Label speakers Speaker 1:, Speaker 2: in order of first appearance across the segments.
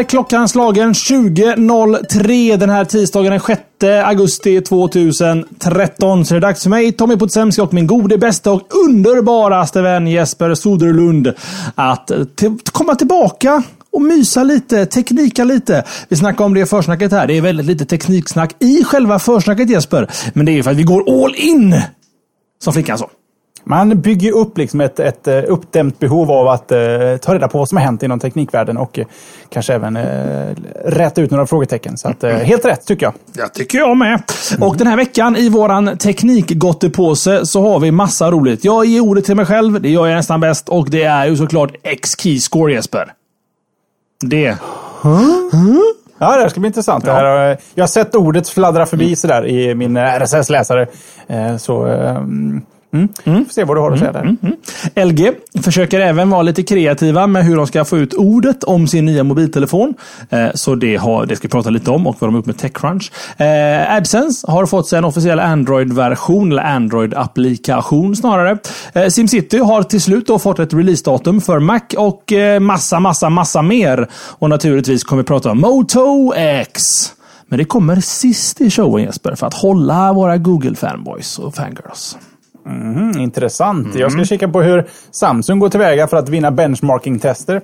Speaker 1: Är klockan slagen 20.03 den här tisdagen den 6 augusti 2013. Så det är dags för mig, Tommy Potsemski och min gode, bästa och underbaraste vän Jesper Soderlund att komma tillbaka och mysa lite, teknika lite. Vi snackar om det i försnacket här. Det är väldigt lite tekniksnack i själva försnacket Jesper. Men det är ju för att vi går all in! Som flickan sa.
Speaker 2: Man bygger upp liksom ett, ett eh, uppdämt behov av att uh, ta reda på vad som har hänt inom teknikvärlden och uh, kanske även uh, räta ut några frågetecken. Så att, uh, helt rätt tycker jag.
Speaker 1: Jag tycker jag med. Och den här veckan i våran teknikgottepåse så har vi massa roligt. Jag ger ordet till mig själv, det gör jag nästan bäst och det är ju såklart X-Keyscore Jesper. Det.
Speaker 2: Huh? Ja, det ska bli intressant. Ja. Jag har sett ordet fladdra förbi mm. sådär i min RSS-läsare. Så ehm, Mm. Mm. Får se vad du har att säga där. Mm.
Speaker 1: mm. LG försöker även vara lite kreativa med hur de ska få ut ordet om sin nya mobiltelefon. Eh, så det, har, det ska vi prata lite om och vad de har gjort med Techcrunch. Eh, AdSense har fått sig en officiell Android-version, eller Android-applikation snarare. Eh, SimCity har till slut då fått ett releasedatum för Mac och massa, massa, massa mer. Och naturligtvis kommer vi prata om Moto X. Men det kommer sist i showen Jesper, för att hålla våra Google-fanboys och fangirls.
Speaker 2: Mm, intressant. Mm. Jag ska kika på hur Samsung går tillväga för att vinna benchmarking-tester.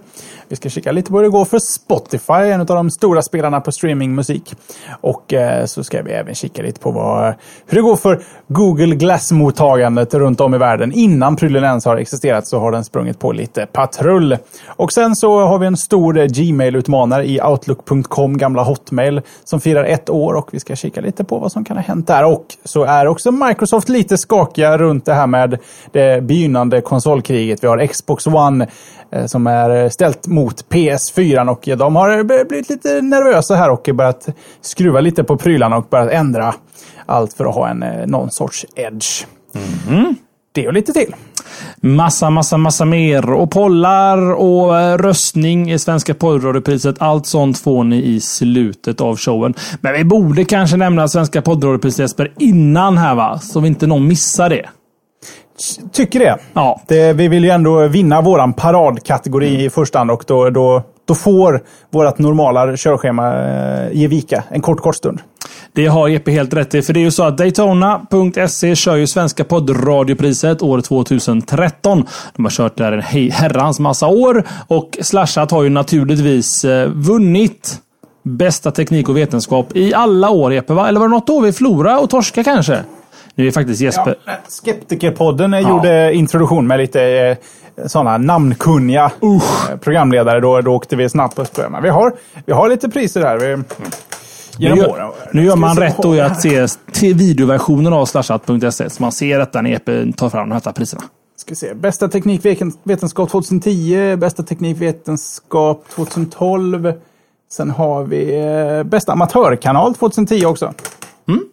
Speaker 2: Vi ska kika lite på hur det går för Spotify, en av de stora spelarna på streamingmusik. Och eh, så ska vi även kika lite på vad, hur det går för Google Glass-mottagandet runt om i världen. Innan prylen ens har existerat så har den sprungit på lite patrull. Och sen så har vi en stor Gmail-utmanare i Outlook.com, gamla Hotmail, som firar ett år och vi ska kika lite på vad som kan ha hänt där. Och så är också Microsoft lite skakiga runt det här med det begynnande konsolkriget. Vi har Xbox One eh, som är ställt mot PS4 och de har blivit lite nervösa här och börjat skruva lite på prylarna och börjat ändra allt för att ha en eh, någon sorts edge. Mm. Det och lite till.
Speaker 1: Massa, massa, massa mer. Och pollar och eh, röstning i Svenska poddradiopriset. Allt sånt får ni i slutet av showen. Men vi borde kanske nämna Svenska poddradiopriset Jesper innan här va? Så vi inte någon missar det.
Speaker 2: Tycker det. Ja. det. Vi vill ju ändå vinna våran paradkategori mm. i första hand och då, då, då får vårt normala körschema eh, ge vika en kort, kort stund.
Speaker 1: Det har Jeppe helt rätt i. För det är ju så att Daytona.se kör ju Svenska poddradiopriset år 2013. De har kört där en herrans massa år. Och Slashat har ju naturligtvis eh, vunnit bästa teknik och vetenskap i alla år Jeppe, va? Eller var det något år vi förlorade och torska kanske? Nu är faktiskt Jesper... Ja,
Speaker 2: Skeptikerpodden ja. gjorde introduktion med lite eh, sådana namnkunniga Usch. Eh, programledare. Då, då åkte vi snabbt på spö. Men vi har, vi har lite priser här. Vi,
Speaker 1: nu gör, nu gör man rätt då i att se videoversionen av slashat.se. Så man ser detta när Epe tar fram de här priserna.
Speaker 2: Ska se. Bästa teknikvetenskap 2010, bästa teknikvetenskap 2012. Sen har vi eh, bästa amatörkanal 2010 också. Mm.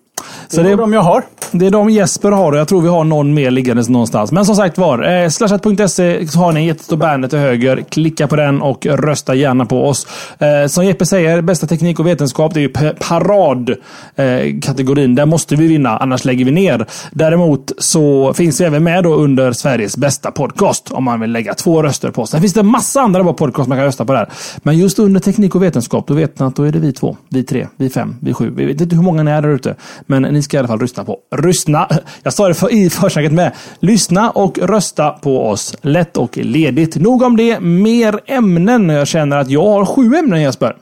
Speaker 2: Så det är de jag har.
Speaker 1: Det är de Jesper har och jag tror vi har någon mer liggandes någonstans. Men som sagt var, eh, slashat.se har ni en jättestor banner till höger. Klicka på den och rösta gärna på oss. Eh, som Jeppe säger, bästa teknik och vetenskap, det är ju paradkategorin. Eh, Där måste vi vinna, annars lägger vi ner. Däremot så finns vi även med då under Sveriges bästa podcast. Om man vill lägga två röster på oss. Sen finns det massa andra bra podcast man kan rösta på där. Men just under teknik och vetenskap, då vet ni att då är det vi två, vi tre, vi fem, vi sju. Vi vet inte hur många ni är där ute. Men ni ska i alla fall rösta på. Röstna. Jag sa det för, i försnacket med. Lyssna och rösta på oss. Lätt och ledigt. Nog om det. Mer ämnen. Jag känner att jag har sju ämnen Jesper.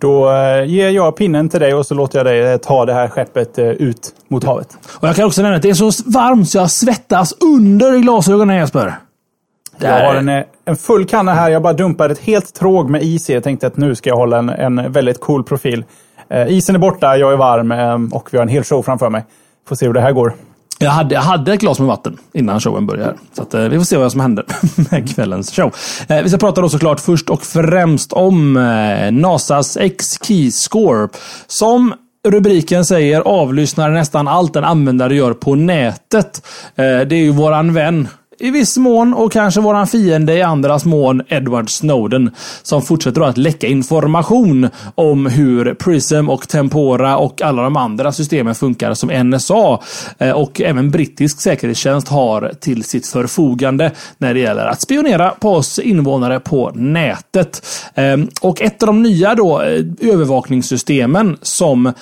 Speaker 2: Då eh, ger jag pinnen till dig och så låter jag dig eh, ta det här skeppet eh, ut mot havet.
Speaker 1: Och Jag kan också nämna att det är så varmt så jag svettas under glasögonen Jesper.
Speaker 2: Där. Jag har en, en full kanna här. Jag bara dumpade ett helt tråg med is i. Jag tänkte att nu ska jag hålla en, en väldigt cool profil. Eh, isen är borta, jag är varm eh, och vi har en hel show framför mig. Får se hur det här går.
Speaker 1: Jag hade, jag hade ett glas med vatten innan showen började. Så att, eh, vi får se vad som händer med kvällens show. Eh, vi ska prata då såklart först och främst om eh, NASAs X-Key Score. Som rubriken säger avlyssnar nästan allt en användare gör på nätet. Eh, det är ju våran vän i viss mån och kanske våran fiende i andras mån Edward Snowden som fortsätter att läcka information om hur Prism och Tempora och alla de andra systemen funkar som NSA eh, och även brittisk säkerhetstjänst har till sitt förfogande när det gäller att spionera på oss invånare på nätet. Ehm, och ett av de nya då eh, övervakningssystemen som,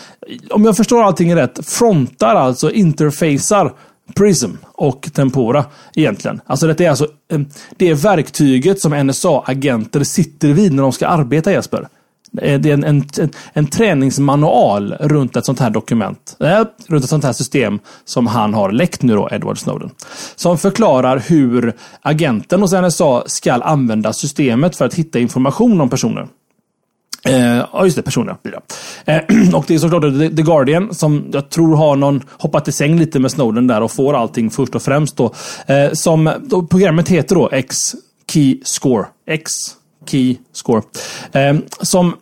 Speaker 1: om jag förstår allting rätt, frontar alltså interfacar Prism och Tempora egentligen. Alltså det är alltså eh, det är verktyget som NSA-agenter sitter vid när de ska arbeta Jesper. Eh, det är en, en, en, träningsmanual runt ett sånt här dokument. Äh, runt ett sånt här system som han har läckt nu då, Edward Snowden. Som förklarar hur agenten hos NSA ska använda systemet för att hitta information om personer. Eh, ja, just det. Personliga blir det. Eh, och det är såklart The, The Guardian som jag tror har någon hoppat i säng lite med Snowden där och får allting först och främst då. Eh, som då, programmet heter då X Key Score. X Key Score. Eh, som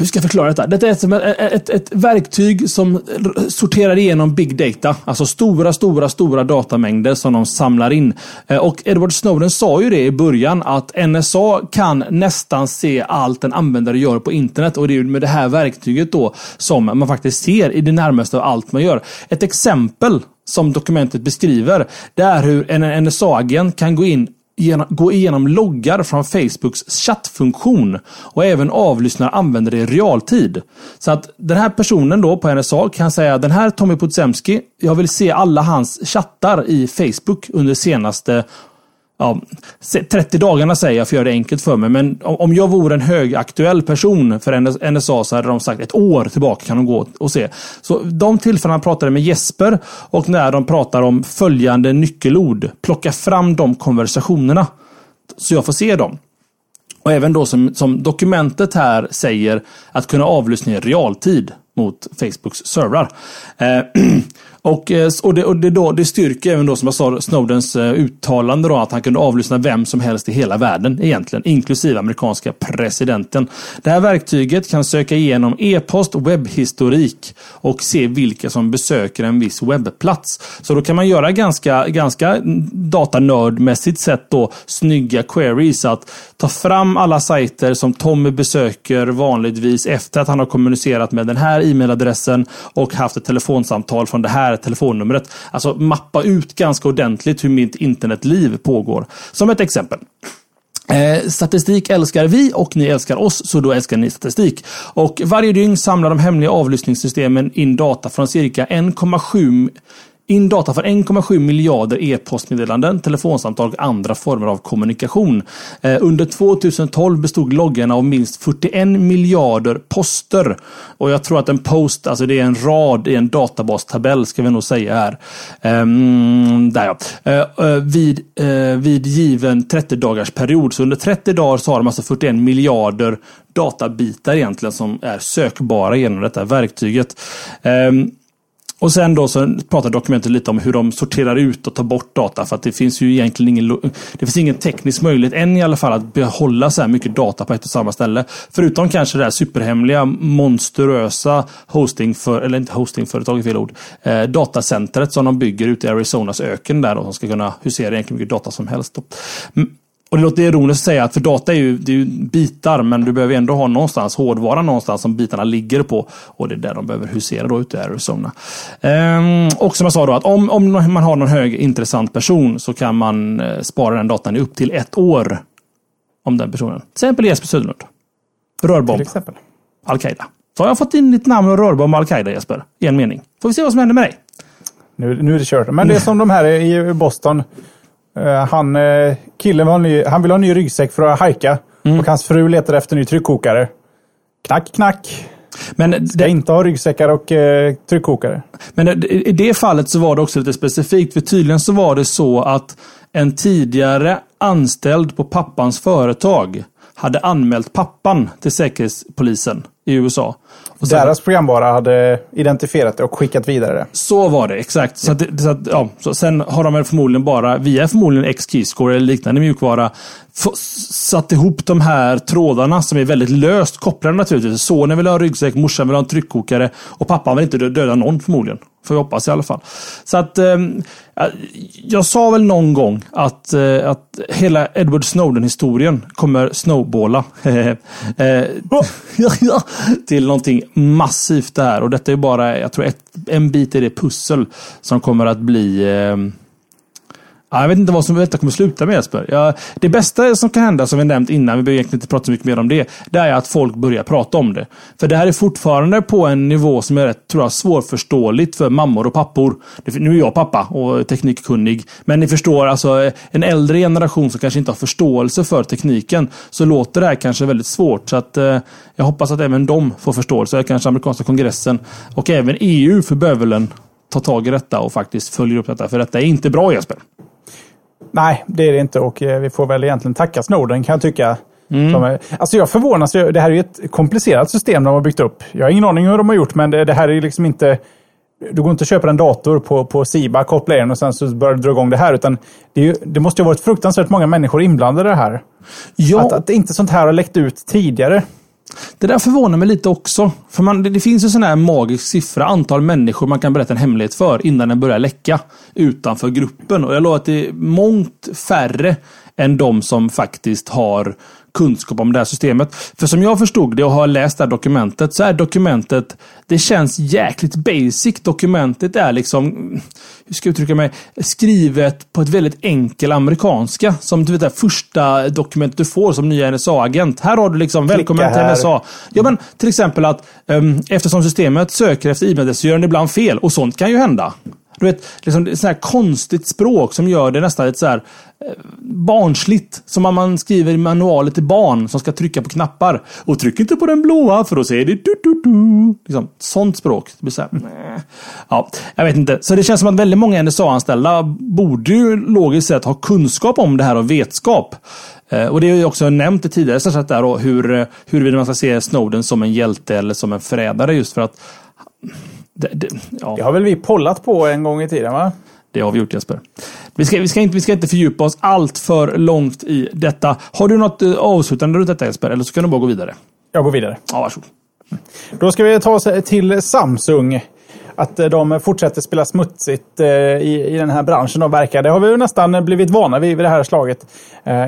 Speaker 1: hur ska jag förklara detta? Detta är ett, ett, ett, ett, verktyg som sorterar igenom big data. Alltså stora, stora, stora datamängder som de samlar in. Eh, och Edward Snowden sa ju det i början att NSA kan nästan se allt en användare gör på internet. Och det är med det här verktyget då som man faktiskt ser i det närmaste av allt man gör. Ett exempel som dokumentet beskriver, det är hur en NSA-agent kan gå in gå igenom loggar från Facebooks chattfunktion och även avlyssnar användare i realtid. Så att den här personen då på NSA kan säga den här Tommy Potsemski jag vill se alla hans chattar i Facebook under senaste ja, 30 dagarna säger jag för att göra det enkelt för mig. Men om jag vore en högaktuell person för NSA så hade de sagt ett år tillbaka kan de gå och se. Så de tillfällena pratade med Jesper och när de pratar om följande nyckelord, plocka fram de konversationerna. Så jag får se dem. Och även då som, som dokumentet här säger att kunna avlyssna i realtid mot Facebooks servrar. Eh, och, eh, och, det, och det, då, det styrker även då som jag sa Snowdens eh, uttalande då att han kunde avlyssna vem som helst i hela världen egentligen, inklusive amerikanska presidenten. Det här verktyget kan söka igenom e-post, webbhistorik och se vilka som besöker en viss webbplats. Så då kan man göra ganska, ganska datanördmässigt sett då snygga queries att ta fram alla sajter som Tommy besöker vanligtvis efter att han har kommunicerat med den här e-mailadressen och haft ett telefonsamtal från det här telefonnumret. Alltså mappa ut ganska ordentligt hur mitt internetliv pågår. Som ett exempel. Eh, statistik älskar vi och ni älskar oss, så då älskar ni statistik. Och varje dygn samlar de hemliga avlyssningssystemen in data från cirka 1,7 in data för 1,7 miljarder e-postmeddelanden, telefonsamtal och andra former av kommunikation. Eh, under 2012 bestod loggarna av minst 41 miljarder poster. Och jag tror att en post, alltså det är en rad i en databastabell ska vi nog säga här. Ehm, där ja. Ehm, vid, ehm, vid given 30 dagars period. Så under 30 dagar så har de alltså 41 miljarder databitar egentligen som är sökbara genom detta verktyget. Um, och sen då så pratar dokumentet lite om hur de sorterar ut och tar bort data. För att det finns ju egentligen ingen, det finns ingen teknisk möjlighet än i alla fall att behålla så här mycket data på ett och samma ställe. Förutom kanske det här superhemliga, monstruösa hosting för, eller inte hostingföretaget fel ord, eh, datacentret som de bygger ute i Arizonas öken där och som ska kunna husera egentligen mycket data som helst. Då. Och det låter ironiskt att säga att för data är ju, det är ju bitar, men du behöver ändå ha någonstans hårdvara någonstans som bitarna ligger på. Och det är där de behöver husera då ute i Arizona. Ehm, och som jag sa då, att om, om man har någon hög intressant person så kan man eh, spara den datan i upp till ett år. Om den personen. Till exempel Jesper Söderlund. Rörbomb. Al-Qaida. Så har jag fått in ditt namn och rörbomb Al-Qaida Jesper. I en mening. Får vi se vad som händer med dig.
Speaker 2: Nu, nu är det kört. Men det är som de här i Boston. Eh, han, uh, killen vill ha ny, han vill ha en ny ryggsäck för att hajka. Mm. Och hans fru letar efter en ny tryckkokare. Knack, knack. Men det... Ska inte ha ryggsäckar och uh, tryckkokare.
Speaker 1: Men i det fallet så var det också lite specifikt. För tydligen så var det så att en tidigare anställd på pappans företag hade anmält pappan till Säkerhetspolisen i USA.
Speaker 2: Deras programvara hade identifierat det och skickat vidare det.
Speaker 1: Så var det, exakt. Så, att, så, att, ja, så sen har de förmodligen bara, via förmodligen X-Keyscore eller liknande mjukvara, satt ihop de här trådarna som är väldigt löst kopplade naturligtvis. Sonen vill ha en ryggsäck, morsan vill ha en tryckkokare och pappan vill inte döda någon förmodligen. Får vi hoppas i alla fall. Så att eh, jag sa väl någon gång att, eh, att hela Edward Snowden-historien kommer snowballa eh, till någonting massivt det här. Och detta är bara, jag tror, ett, en bit i det pussel som kommer att bli eh, jag vet inte vad som detta kommer sluta med Jesper. Ja, det bästa som kan hända, som vi nämnt innan, vi behöver egentligen inte prata så mycket mer om det, det är att folk börjar prata om det. För det här är fortfarande på en nivå som är rätt, tror jag, svårförståeligt för mammor och pappor. Nu är jag pappa och teknikkunnig, men ni förstår, alltså en äldre generation som kanske inte har förståelse för tekniken, så låter det här kanske väldigt svårt. Så att eh, jag hoppas att även de får förståelse, kanske amerikanska kongressen och även EU för bövelen tar tag i detta och faktiskt följer upp detta. För detta är inte bra Jesper.
Speaker 2: Nej, det är det inte och eh, vi får väl egentligen tacka Snowden kan jag tycka. Mm. Som, alltså jag förvånas. Det här är ju ett komplicerat system de har byggt upp. Jag har ingen aning hur de har gjort, men det, det här är liksom inte... Du går inte att köpa en dator på, på Siba, koppla in och sen så börjar du dra igång det här. Utan det, ju, det måste ju ha varit fruktansvärt många människor inblandade i det här. Ja. Att, att inte sånt här har läckt ut tidigare.
Speaker 1: Det där förvånar mig lite också. För man, det, det finns ju sån här magisk siffra, antal människor man kan berätta en hemlighet för innan den börjar läcka utanför gruppen. Och jag lovar att det är mångt färre än de som faktiskt har kunskap om det här systemet. För som jag förstod det och har läst det här dokumentet så är dokumentet, det känns jäkligt basic. Dokumentet är liksom, hur ska jag uttrycka mig, skrivet på ett väldigt enkel amerikanska. Som du vet det första dokumentet du får som nya NSA-agent. Här har du liksom, Klicka välkommen till NSA. Ja men till exempel att um, eftersom systemet söker efter e-mail så gör den ibland fel. Och sånt kan ju hända. Du vet, liksom, ett här konstigt språk som gör det nästan lite så här eh, barnsligt. Som om man skriver i manualer till barn som ska trycka på knappar. Och tryck inte på den blåa för då säger det du, du, du. Liksom, sånt språk. Det blir så här. Ja, jag vet inte. Så det känns som att väldigt många NSA-anställda borde ju logiskt sett ha kunskap om det här och vetskap. Eh, och det har ju också nämnt i tidigare sätt där då, hur, eh, huruvida man ska se Snowden som en hjälte eller som en förrädare just för att
Speaker 2: det, det, ja. det har väl vi pollat på en gång i tiden va?
Speaker 1: Det har vi gjort Jesper. Vi ska, vi, ska inte, vi ska inte fördjupa oss allt för långt i detta. Har du något eh, avslutande runt detta Jesper? Eller så kan du bara gå vidare.
Speaker 2: Jag går vidare.
Speaker 1: Ja, varsågod.
Speaker 2: Då ska vi ta oss till Samsung. Att eh, de fortsätter spela smutsigt eh, i, i den här branschen de verkar. Det har vi nästan blivit vana vid vid det här slaget.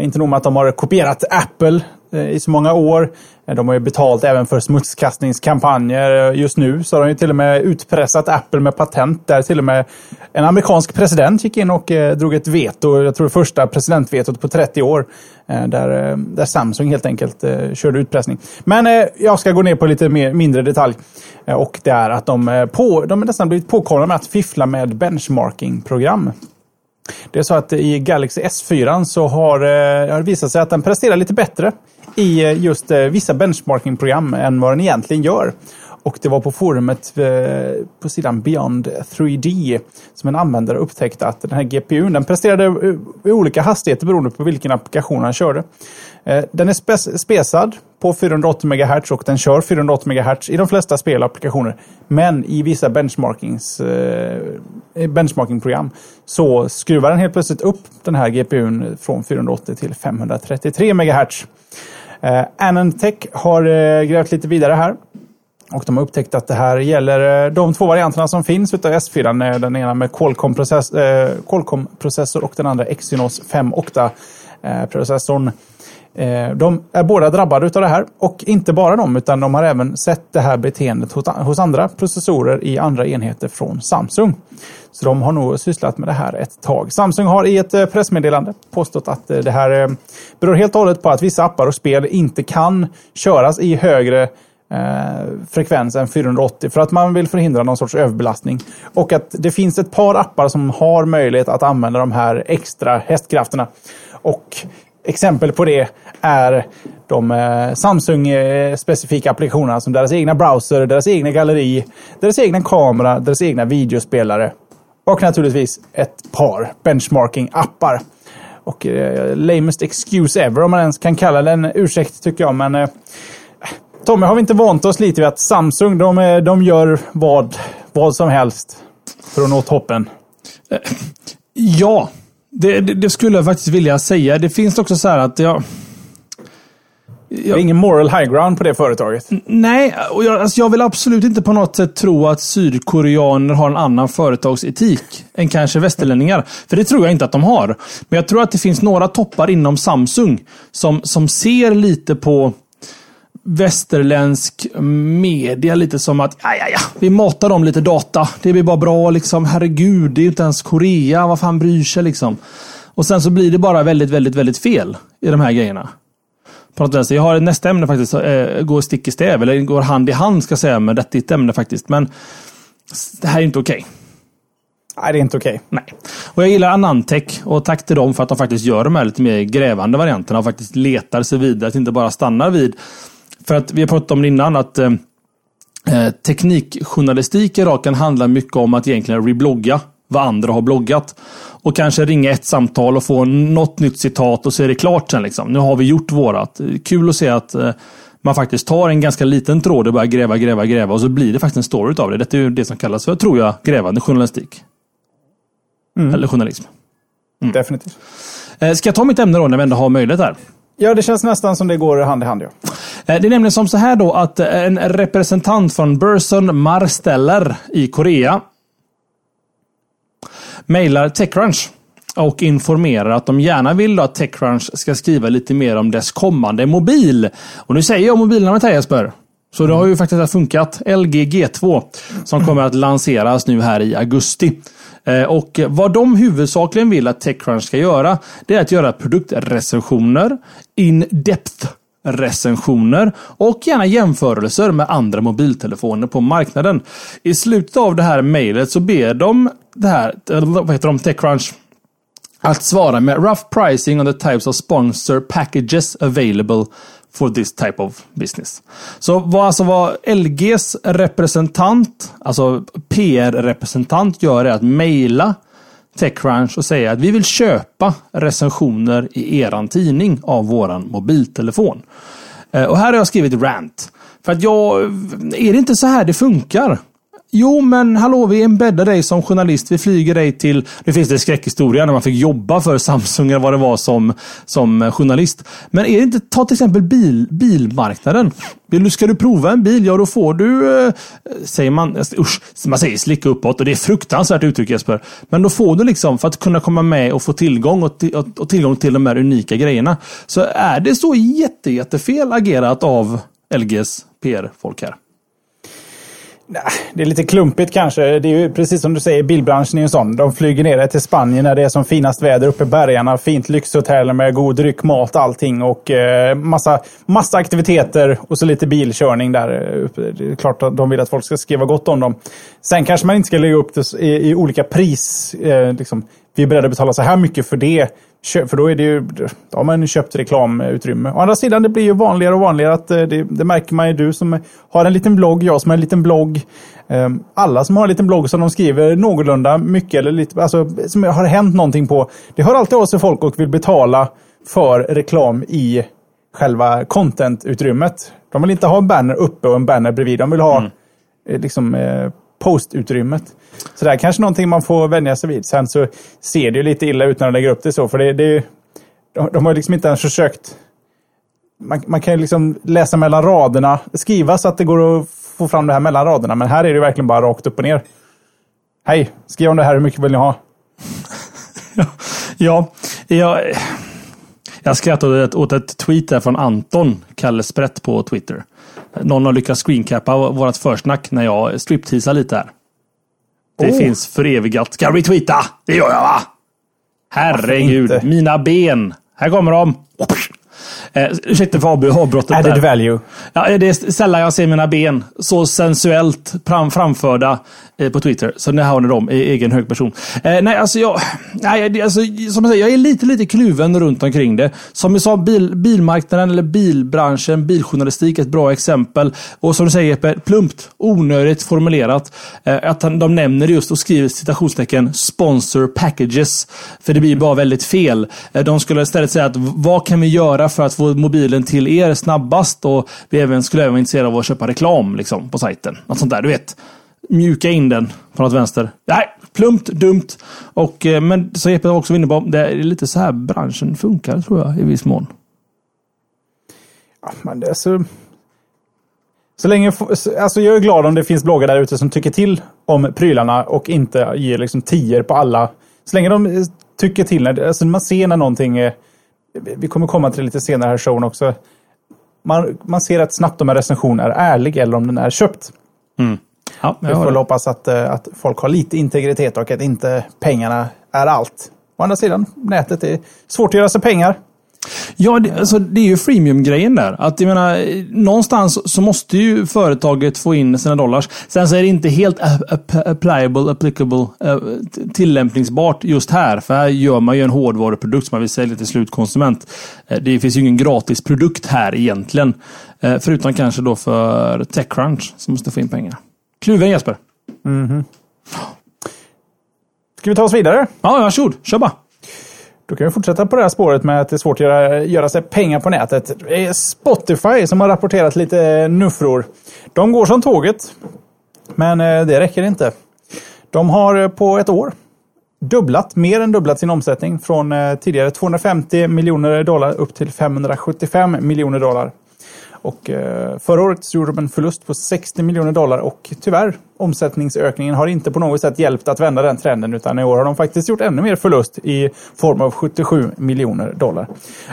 Speaker 2: inte nog med att de har kopierat Apple Eh, i så många år. Eh, de har ju betalt även för smutskastningskampanjer. Eh, just nu så har de ju till och med utpressat Apple med patent där till och med en amerikansk president gick in och drog ett veto. Jag tror det första presidentvetot på 30 år. Där, där Samsung helt enkelt körde utpressning. Men jag ska gå ner på lite mer, mindre detalj. Och det är att de, på, de är nästan blivit påkomna med att fiffla med benchmarking-program. Det är så att i Galaxy S4 så har det visat sig att den presterar lite bättre i eh, just eh, vissa benchmarkingprogram än vad den egentligen gör. Och det var på forumet eh, på sidan Beyond 3D som en användare upptäckte att den här GPUn den presterade i olika hastigheter beroende på vilken applikation han körde. Den är spesad på 480 MHz och den kör 480 MHz i de flesta spelapplikationer. Men i vissa benchmarkings, benchmarkingprogram så skruvar den helt plötsligt upp den här GPUn från 480 till 533 MHz. Eh, Anantech har eh, grävt lite vidare här. Och de har upptäckt att det här gäller eh, de två varianterna som finns utav S4. Eh, den ena med eh, Qualcomm-processor eh, Qualcomm och den andra Exynos 5 Octa-processorn. Eh, Eh, de är båda drabbade av det här och inte bara de utan de har även sett det här beteendet hos andra processorer i andra enheter från Samsung. Så de har nog sysslat med det här ett tag. Samsung har i ett eh, pressmeddelande påstått att eh, det här beror helt och hållet på att vissa appar och spel inte kan köras i högre frekvens än 480 för att man vill förhindra någon sorts överbelastning. Och att det finns ett par appar som har möjlighet att använda de här extra hästkrafterna. Och exempel på det är de eh, Samsung-specifika eh, applikationerna som deras egna browser, deras egna galleri, deras egna kamera, deras egna videospelare. Och naturligtvis ett par benchmarking-appar. Och eh, lamest excuse ever om man ens kan kalla den ursäkt tycker jag. Men eh, Tommy, har vi inte vant oss lite vid att Samsung, de, eh, de gör vad, vad som helst för att nå toppen?
Speaker 1: Ja, det, det, det skulle jag faktiskt vilja säga. Det finns också så här att jag...
Speaker 2: Det är ingen moral high ground på det företaget.
Speaker 1: Nej, och jag, alltså jag vill absolut inte på något sätt tro att sydkoreaner har en annan företagsetik än kanske västerlänningar. För det tror jag inte att de har. Men jag tror att det finns några toppar inom Samsung som, som ser lite på västerländsk media lite som att ja, ja, ja, vi matar dem lite data. Det blir bara bra liksom. Herregud, det är ju inte ens Korea. Vad fan bryr sig liksom? Och sen så blir det bara väldigt, väldigt, väldigt fel i de här grejerna. På något. Jag har nästa ämne faktiskt, äh, går stick i stäv, eller går hand i hand ska jag säga med detta ämne faktiskt. Men det här är inte okej. Okay.
Speaker 2: Nej, det är inte okej. Okay.
Speaker 1: Nej. Och jag gillar Anantech och tack till dem för att de faktiskt gör de här lite mer grävande varianterna och faktiskt letar sig vidare, att inte bara stannar vid för att vi har pratat om det innan att eh, eh, teknikjournalistik idag kan handla mycket om att egentligen reblogga vad andra har bloggat. Och kanske ringa ett samtal och få något nytt citat och så är det klart sen. Liksom. Nu har vi gjort vårat. Kul att se att eh, man faktiskt tar en ganska liten tråd och börjar gräva, gräva, gräva och så blir det faktiskt en story av det. Det är ju det som kallas för, tror jag, grävande journalistik. Mm. Eller journalism.
Speaker 2: Mm. Definitivt.
Speaker 1: Eh, ska jag ta mitt ämne då när vi ändå har möjlighet här?
Speaker 2: Ja, det känns nästan som det går hand i hand. Ja.
Speaker 1: Eh, det är nämligen som så här då att eh, en representant från Burson Marsteller i Korea mejlar Techcrunch och informerar att de gärna vill att Techcrunch ska skriva lite mer om dess kommande mobil. Och nu säger jag mobilnamnet här Jesper. Så det har ju faktiskt funkat. LG G2 som kommer att lanseras nu här i augusti. Eh, och vad de huvudsakligen vill att Techcrunch ska göra, det är att göra produktrecensioner, in-depth recensioner och gärna jämförelser med andra mobiltelefoner på marknaden. I slutet av det här mejlet så ber de det här, vad heter de, Techcrunch, att svara med rough pricing on the types of sponsor packages available for this type of business. Så vad alltså vad LGs representant, alltså PR-representant gör är att mejla Techcrunch och säga att vi vill köpa recensioner i eran tidning av våran mobiltelefon. Eh, och här har jag skrivit rant. För att jag, är det inte så här det funkar? Jo, men hallå, vi embeddar dig som journalist. Vi flyger dig till... Nu finns det skräckhistoria när man fick jobba för Samsung eller vad det var som, som journalist. Men är det inte, ta till exempel bil, bilmarknaden. Vill du, ska du prova en bil? Ja, då får du, eh, säger man, usch, man säger slicka uppåt och det är fruktansvärt uttryck Jesper. Men då får du liksom, för att kunna komma med och få tillgång och, och, och tillgång till de här unika grejerna. Så är det så jätte, jättefel agerat av LGs PR-folk här.
Speaker 2: Det är lite klumpigt kanske. Det är ju precis som du säger, bilbranschen är ju sån. De flyger ner till Spanien när det är som finast väder uppe i bergarna. Fint lyxhotell med god dryck, mat, allting och eh, massa, massa aktiviteter och så lite bilkörning där. Eh, det är klart att de vill att folk ska skriva gott om dem. Sen kanske man inte ska lägga upp det i, i olika pris. Eh, liksom, vi är beredda att betala så här mycket för det. För då är det ju, då har man köpt reklamutrymme. Å andra sidan, det blir ju vanligare och vanligare att eh, det, det märker man ju. Du som har en liten blogg, jag som har en liten blogg. Ehm, alla som har en liten blogg som de skriver någorlunda mycket eller lite, alltså som har hänt någonting på. Det hör alltid av sig folk och vill betala för reklam i själva content-utrymmet. De vill inte ha en banner uppe och en banner bredvid. De vill ha mm. Eh, liksom eh, postutrymmet. Så det är kanske någonting man får vänja sig vid. Sen så ser det ju lite illa ut när de lägger upp det så. För det, det de, de har liksom inte ens försökt... Man, man kan ju liksom läsa mellan raderna, skriva så att det går att få fram det här mellan raderna. Men här är det verkligen bara rakt upp och ner. Hej, skriv om det här. Hur mycket vill ni ha?
Speaker 1: ja, jag, jag skrattade åt, åt ett tweet där från Anton, Kalle Sprätt på Twitter. Någon har lyckats screencappa vårt försnack när jag stripteasar lite här. Det oh. finns förevigat. Ska retweeta? Det gör jag va? Herregud, mina ben. Här kommer de. Eh, ursäkta för avbrottet.
Speaker 2: Added där. value.
Speaker 1: Ja, det är sällan jag ser mina ben så sensuellt fram, framförda eh, på Twitter. Så nu har ni dem i egen hög person. Eh, nej, alltså jag... Nej, alltså, som jag säger, jag är lite, lite kluven runt omkring det. Som jag sa, bil, bilmarknaden eller bilbranschen, biljournalistik ett bra exempel. Och som du säger Jeppe, plumpt, onödigt formulerat. Eh, att de nämner just och skriver citationstecken sponsor packages. För det blir bara väldigt fel. Eh, de skulle istället säga att vad kan vi göra för att få mobilen till er snabbast och vi även, skulle även vara intresserade av att köpa reklam liksom, på sajten. Något sånt där, du vet. Mjuka in den på något vänster. Nej, plumpt, dumt. Och, eh, men som Jeppe också var inne på, det är lite så här branschen funkar tror jag i viss mån.
Speaker 2: Ja, men det är så... Så länge, alltså jag är glad om det finns bloggar där ute som tycker till om prylarna och inte ger liksom tior på alla. Så länge de eh, tycker till, när, alltså man ser när någonting är... Vi kommer komma till det lite senare här i showen också. Man, man ser rätt snabbt om en recension är ärlig eller om den är köpt.
Speaker 1: Mm.
Speaker 2: Ja, vi får hoppas att, eh, att folk har lite integritet och att inte pengarna är allt. Å andra sidan, nätet är svårt att göra sig pengar.
Speaker 1: Ja, det, alltså, det är ju freemium-grejen där. Att jag menar, någonstans så måste ju företaget få in sina dollars. Sen så är det inte helt applicable, applicable eh, tillämpningsbart just här. För här gör man ju en hårdvaruprodukt som man vill sälja till slutkonsument. Eh, det finns ju ingen gratis produkt här egentligen. Eh, förutom kanske då för Techcrunch som måste få in pengar. Kluven Jesper.
Speaker 2: Mm -hmm. Ska vi ta oss vidare?
Speaker 1: Ja, varsågod. Kör bara.
Speaker 2: Då kan vi fortsätta på det här spåret med att det är svårt att göra, göra sig pengar på nätet. Det är Spotify som har rapporterat lite eh, nuffror. De går som tåget. Men eh, det räcker inte. De har eh, på ett år dubblat, mer än dubblat sin omsättning från tidigare 250 miljoner dollar upp till 575 miljoner dollar. Och förra året så gjorde de en förlust på 60 miljoner dollar och tyvärr omsättningsökningen har inte på något sätt hjälpt att vända den trenden utan i år har de faktiskt gjort ännu mer förlust i form av 77 miljoner dollar.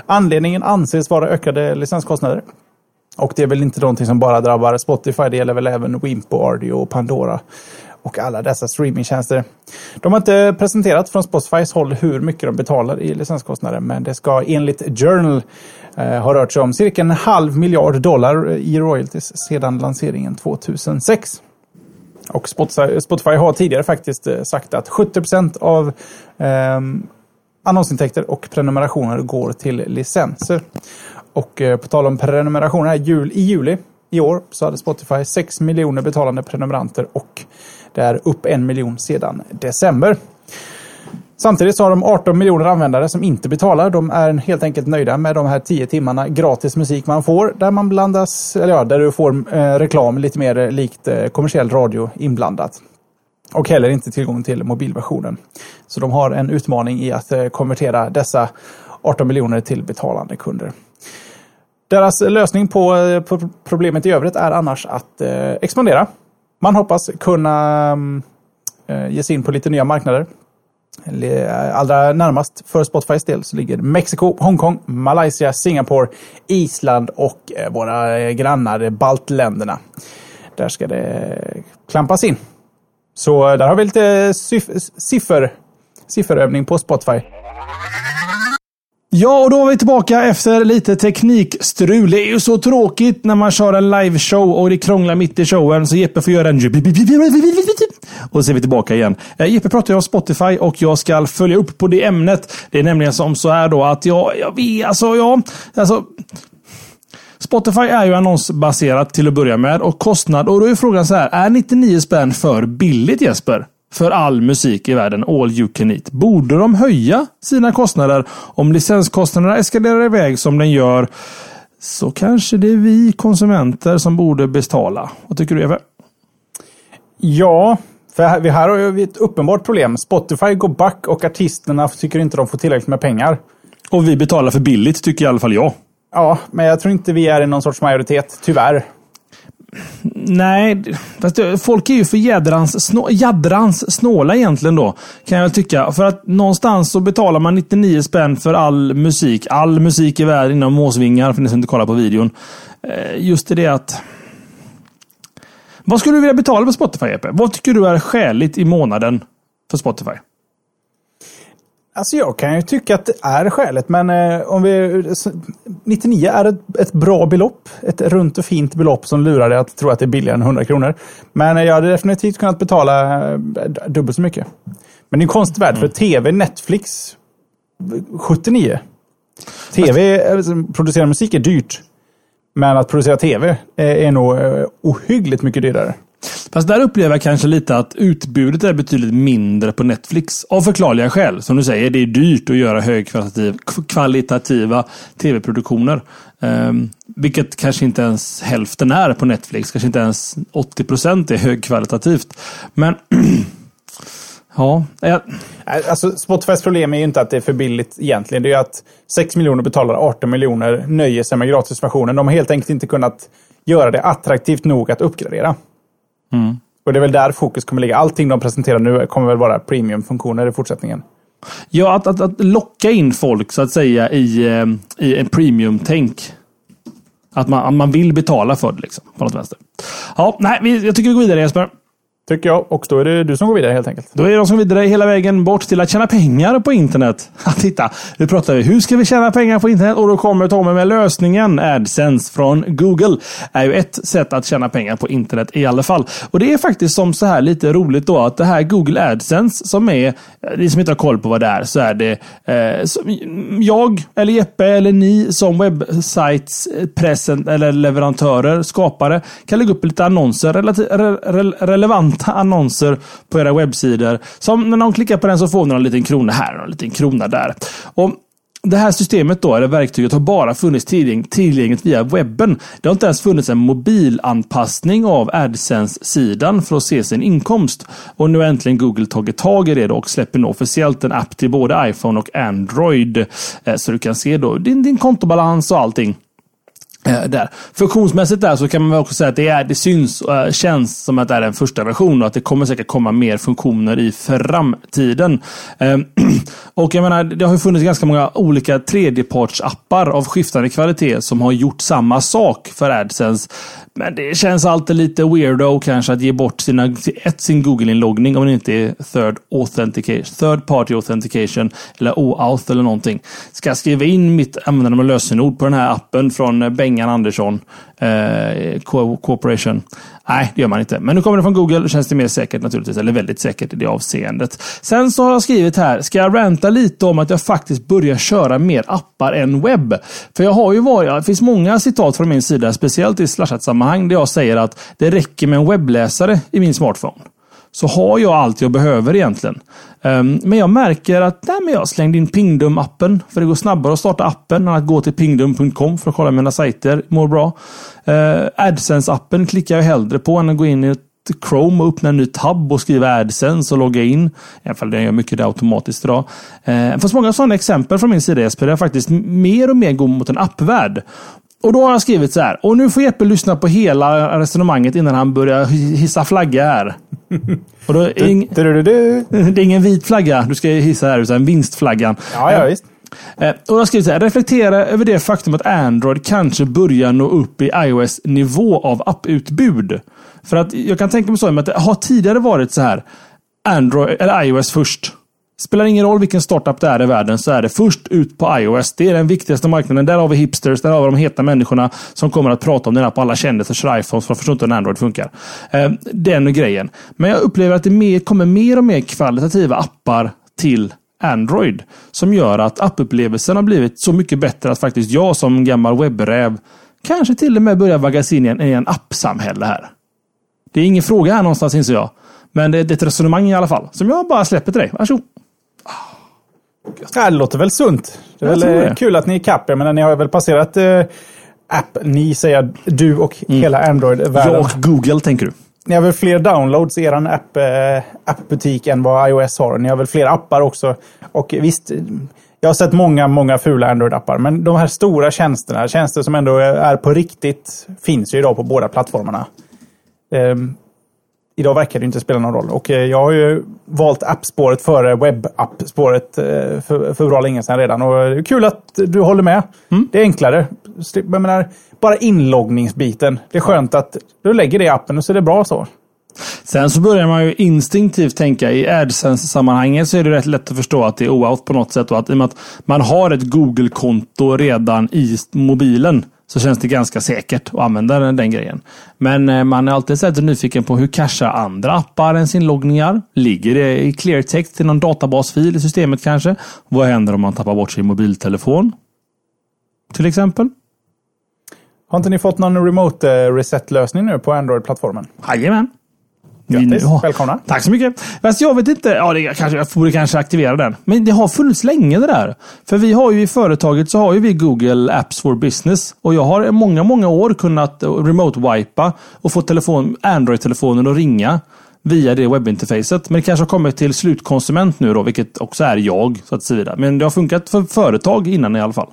Speaker 2: Anledningen anses vara ökade licenskostnader. Och det är väl inte någonting som bara drabbar Spotify, det gäller väl även Wimpo, Ardio och Pandora och alla dessa streamingtjänster. De har inte presenterat från Spotifys håll hur mycket de betalar i licenskostnader, men det ska enligt Journal eh, ha rört sig om cirka en halv miljard dollar i royalties sedan lanseringen 2006. Och Spotify, Spotify har tidigare faktiskt eh, sagt att 70% av eh, annonsintäkter och prenumerationer går till licenser. Och eh, på tal om prenumerationer, jul, i juli i år så hade Spotify 6 miljoner betalande prenumeranter och det är upp en miljon sedan december. Samtidigt så har de 18 miljoner användare som inte betalar. De är helt enkelt nöjda med de här 10 timmarna gratis musik man får. Där man blandas, eller ja, där du får eh, reklam lite mer eh, likt eh, kommersiell radio inblandat. Och heller inte tillgång till mobilversionen. Så de har en utmaning i att eh, konvertera dessa 18 miljoner till betalande kunder. Deras lösning på, eh, på problemet i övrigt är annars att eh, expandera. Man hoppas kunna mm, eh, ge sig in på lite nya marknader. Allra närmast för Spotifys del så ligger Mexiko, Hongkong, Malaysia, Singapore, Island och eh, våra eh, grannar eh, baltländerna. Där ska det klampas in. Så där har vi lite siffer, sifferövning på Spotify.
Speaker 1: Ja, och då var vi tillbaka efter lite teknikstrul. Det är ju så tråkigt när man kör en liveshow och det krånglar mitt i showen. Så Jeppe får göra en... Och så är vi tillbaka igen. Eh, Jeppe pratar ju om Spotify och jag ska följa upp på det ämnet. Det är nämligen som så här då att jag, jag vet, alltså, ja, alltså... Spotify är ju annonsbaserat till att börja med och kostnad. Och då är frågan så här, är 99 spänn för billigt Jesper? För all musik i världen, all you can eat. Borde de höja sina kostnader om licenskostnaderna eskalerar iväg som den gör? Så kanske det är vi konsumenter som borde betala. Vad tycker du Eve?
Speaker 2: Ja, för här, vi här har vi ett uppenbart problem. Spotify går back och artisterna tycker inte de får tillräckligt med pengar.
Speaker 1: Och vi betalar för billigt, tycker i alla fall jag.
Speaker 2: Ja, men jag tror inte vi är i någon sorts majoritet, tyvärr.
Speaker 1: Nej, fast folk är ju för jädrans, snå, jädrans snåla egentligen då. Kan jag tycka. För att någonstans så betalar man 99 spänn för all musik. All musik i världen inom måsvingar, för ni som inte kollar på videon. Eh, just det att... Vad skulle du vilja betala på Spotify, Epe? Vad tycker du är skäligt i månaden för Spotify?
Speaker 2: Alltså jag kan ju tycka att det är skäligt, men eh, om vi... 99 är ett, ett, bra belopp. Ett runt och fint belopp som lurar dig att tro att det är billigare än 100 kronor. Men jag hade definitivt kunnat betala eh, dubbelt så mycket. Men det är en konstig värld, mm. för tv, Netflix, 79. Tv, alltså, producera musik är dyrt. Men att producera tv är, nog eh, ohyggligt mycket dyrare.
Speaker 1: Fast där upplever jag kanske lite att utbudet är betydligt mindre på Netflix. Av förklarliga skäl. Som du säger, det är dyrt att göra högkvalitativa tv-produktioner. Um, vilket kanske inte ens hälften är på Netflix. Kanske inte ens 80 procent är högkvalitativt. Men Ja. Jag...
Speaker 2: Alltså, Spotifys problem är ju inte att det är för billigt egentligen. Det är ju att 6 miljoner betalar 18 miljoner nöjer sig med gratisversionen. De har helt enkelt inte kunnat göra det attraktivt nog att uppgradera. Mm. Och det är väl där fokus kommer ligga. Allting de presenterar nu kommer väl vara premiumfunktioner i fortsättningen.
Speaker 1: Ja, att, att, att locka in folk så att säga i, eh, i en premium-tänk. Att man, man vill betala för det liksom, på något vänster. Ja, nej, jag tycker vi går vidare Jesper.
Speaker 2: Tycker jag. Och då är det du som går vidare helt enkelt.
Speaker 1: Då är det de som går vidare hela vägen bort till att tjäna pengar på internet. Titta, nu pratar vi. Hur ska vi tjäna pengar på internet? Och då kommer Tommy med lösningen. AdSense från Google är ju ett sätt att tjäna pengar på internet i alla fall. Och det är faktiskt som så här lite roligt då att det här Google AdSense som är, ni som inte har koll på vad det är, så är det eh, jag eller Jeppe eller ni som webbsites, present eller leverantörer, skapare kan lägga upp lite annonser, re, re, relevant annonser på era webbsidor. Som när någon klickar på den så får ni en liten krona här och en liten krona där. Och det här systemet då, eller verktyget, har bara funnits tillgängligt via webben. Det har inte ens funnits en mobilanpassning av AdSense-sidan för att se sin inkomst. Och nu har äntligen Google tagit tag i det och släpper nu officiellt en app till både iPhone och Android. Eh, så du kan se då din, din kontobalans och allting. Eh, där. Funktionsmässigt där så kan man också säga att det, är, det syns och känns som att det är en första version och att det kommer säkert komma mer funktioner i framtiden. Ehm, och jag menar, det har ju funnits ganska många olika tredjepartsappar av skiftande kvalitet som har gjort samma sak för AdSense. Men det känns alltid lite weirdo kanske att ge bort sina, ett, sin Google-inloggning om det inte är third authentication, third party authentication eller OAuth eller någonting. Ska jag skriva in mitt användande lösenord på den här appen från eh, Bengan Andersson eh, Corporation? Nej, det gör man inte. Men nu kommer det från Google Då känns det mer säkert naturligtvis. Eller väldigt säkert i det avseendet. Sen så har jag skrivit här, ska jag ranta lite om att jag faktiskt börjar köra mer appar än webb? För jag har ju varit, det finns många citat från min sida, speciellt i slashat-sammanhang, där jag säger att det räcker med en webbläsare i min smartphone så har jag allt jag behöver egentligen. Ehm, men jag märker att nej, men jag slängde in Pingdom-appen. För det går snabbare att starta appen än att gå till pingdom.com för att kolla mina sajter. Mår bra. Ehm, AdSense-appen klickar jag hellre på än att gå in i ett Chrome och öppna en ny tab och skriva AdSense och logga in. I alla fall den gör mycket det automatiskt idag. Eh, det finns många sådana exempel från min sida Jesper. Där jag faktiskt mer och mer går mot en appvärld. Och då har jag skrivit så här. Och nu får Jeppe lyssna på hela resonemanget innan han börjar hissa flagga här. Och då är ing... det är ingen vit flagga du ska hissa här, utan vinstflaggan.
Speaker 2: Ja, ja visst.
Speaker 1: Eh, och jag har skrivit så här. Reflektera över det faktum att Android kanske börjar nå upp i iOS nivå av apputbud. För att jag kan tänka mig så, att det har tidigare varit så här. Android, eller iOS först. Spelar ingen roll vilken startup det är i världen så är det först ut på iOS. Det är den viktigaste marknaden. Där har vi hipsters, där har vi de heta människorna som kommer att prata om den här på alla kändisars iPhones för de förstår inte hur Android funkar. Eh, den grejen. Men jag upplever att det kommer mer och mer kvalitativa appar till Android. Som gör att appupplevelsen har blivit så mycket bättre att faktiskt jag som gammal webbräv kanske till och med börjar vaggas in i en, i en appsamhälle här. Det är ingen fråga här någonstans inser jag. Men det är ett resonemang i alla fall. Som jag bara släpper till dig. Varsågod.
Speaker 2: Ja, det låter väl sunt. Det är väl eh, det. kul att ni är ikapp. Jag menar, ni har väl passerat eh, app. Ni säger du och mm. hela Android-världen.
Speaker 1: Jag och Google tänker du?
Speaker 2: Ni har väl fler downloads i er app, eh, appbutik än vad iOS har. Ni har väl fler appar också. Och visst, jag har sett många, många fula Android-appar. Men de här stora tjänsterna, tjänster som ändå är på riktigt, finns ju idag på båda plattformarna. Um, idag verkar det inte spela någon roll. Och eh, jag har ju valt appspåret före webbappspåret eh, för, för bra länge sedan redan. Och är kul att du håller med. Mm. Det är enklare. Jag menar, bara inloggningsbiten. Det är skönt att du lägger det i appen och så är det bra så.
Speaker 1: Sen så börjar man ju instinktivt tänka i AdSense-sammanhanget så är det rätt lätt att förstå att det är OAuth på något sätt och att i och med att man har ett Google-konto redan i mobilen så känns det ganska säkert att använda den, den grejen. Men eh, man är alltid så nyfiken på hur cashar andra appar ens inloggningar? Ligger det i cleartext i någon databasfil i systemet kanske? Vad händer om man tappar bort sin mobiltelefon? Till exempel.
Speaker 2: Har inte ni fått någon remote eh, reset-lösning nu på Android-plattformen?
Speaker 1: Jajamän.
Speaker 2: Grattis,
Speaker 1: Ja.
Speaker 2: välkomna.
Speaker 1: Tack så mycket. Fast jag vet inte, ja, det kanske, jag borde kanske aktivera den. Men det har funnits länge det där. För vi har ju i företaget så har ju vi Google Apps for Business. Och jag har många, många år kunnat remote-wipa och få telefon, Android-telefonen att ringa via det webbinterfacet. Men det kanske har kommit till slutkonsument nu då, vilket också är jag. Så att säga. Men det har funkat för företag innan i alla fall.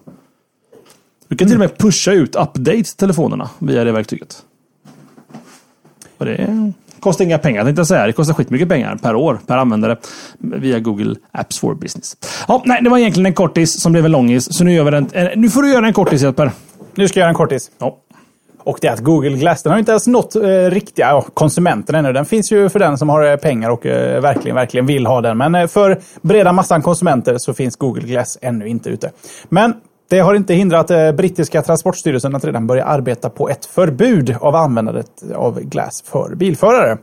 Speaker 1: Du kan till och med pusha ut updates till telefonerna via det verktyget. Och det kostar inga pengar tänkte jag säga. Det kostar skitmycket pengar per år per användare via Google Apps for Business. Ja, nej, det var egentligen en kortis som blev en långis. Så nu, gör vi den, eh, nu får du göra en kortis Jesper.
Speaker 2: Nu ska jag göra en kortis.
Speaker 1: Ja.
Speaker 2: Och det är att Google Glass, den har inte ens nått eh, riktiga ja, konsumenten ännu. Den finns ju för den som har eh, pengar och eh, verkligen, verkligen vill ha den. Men eh, för breda massan konsumenter så finns Google Glass ännu inte ute. Men det har inte hindrat eh, brittiska transportstyrelsen att redan börja arbeta på ett förbud av användandet av Glass för bilförare.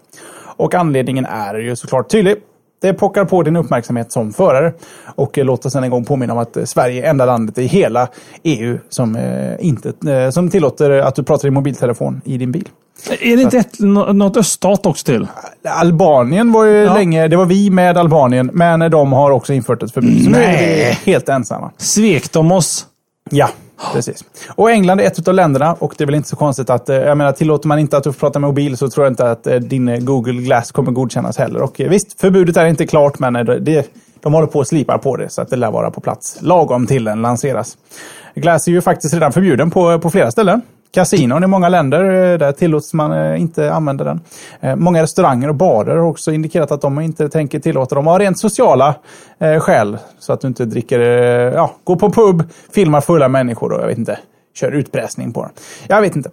Speaker 2: Och anledningen är ju såklart tydlig. Det pockar på din uppmärksamhet som förare. Och eh, låt oss än en gång påminna om att eh, Sverige är enda landet i hela EU som, inte, som tillåter att du pratar i mobiltelefon i din bil.
Speaker 1: Är det inte ett, nå- något öststat också till?
Speaker 2: Albanien var ju
Speaker 1: Ja.
Speaker 2: länge, det var vi med Albanien, men de har också infört ett förbud. Så nu är vi helt ensamma.
Speaker 1: Svek de oss?
Speaker 2: Ja, precis. Och England är ett av länderna och det är väl inte så konstigt att, eh, jag menar, tillåter man inte att du får prata med mobil så tror jag inte att eh, din eh, Google Glass kommer godkännas heller. Och visst, förbudet är inte klart, men det, de håller på att slipa på det så att det lär vara på plats lagom till den lanseras. Glass är ju faktiskt redan förbjuden på, på flera ställen. Kasinon i många länder, eh, där tillåts man eh, inte använda den. Eh, många restauranger och barer har också indikerat att de inte tänker tillåta dem av rent sociala skäl. Så att du inte dricker, ja, går på pub, filmar fulla människor och jag vet inte, kör utpressning på dem. Jag vet inte.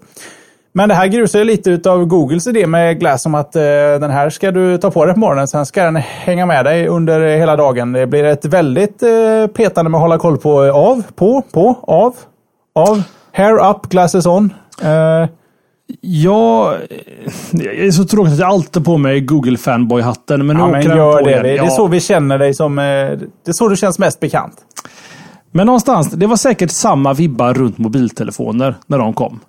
Speaker 2: Men det här grusar ju lite utav Googles idé med Glass om att eh, den här ska du ta på dig på morgonen, sen ska den hänga med dig under hela dagen. Det blir ett väldigt eh, petande med att hålla koll på av, på, på, av, av, hair up, glasses on. Eh,
Speaker 1: Ja, det är så tråkigt att jag alltid på mig Google fanboy-hatten. Men nu
Speaker 2: ja,
Speaker 1: åker
Speaker 2: men gör
Speaker 1: på.
Speaker 2: Det, det är
Speaker 1: Ja.
Speaker 2: så vi känner dig som... Eh, det är så du känns mest bekant.
Speaker 1: Men någonstans, det var säkert samma vibbar runt mobiltelefoner när de kom.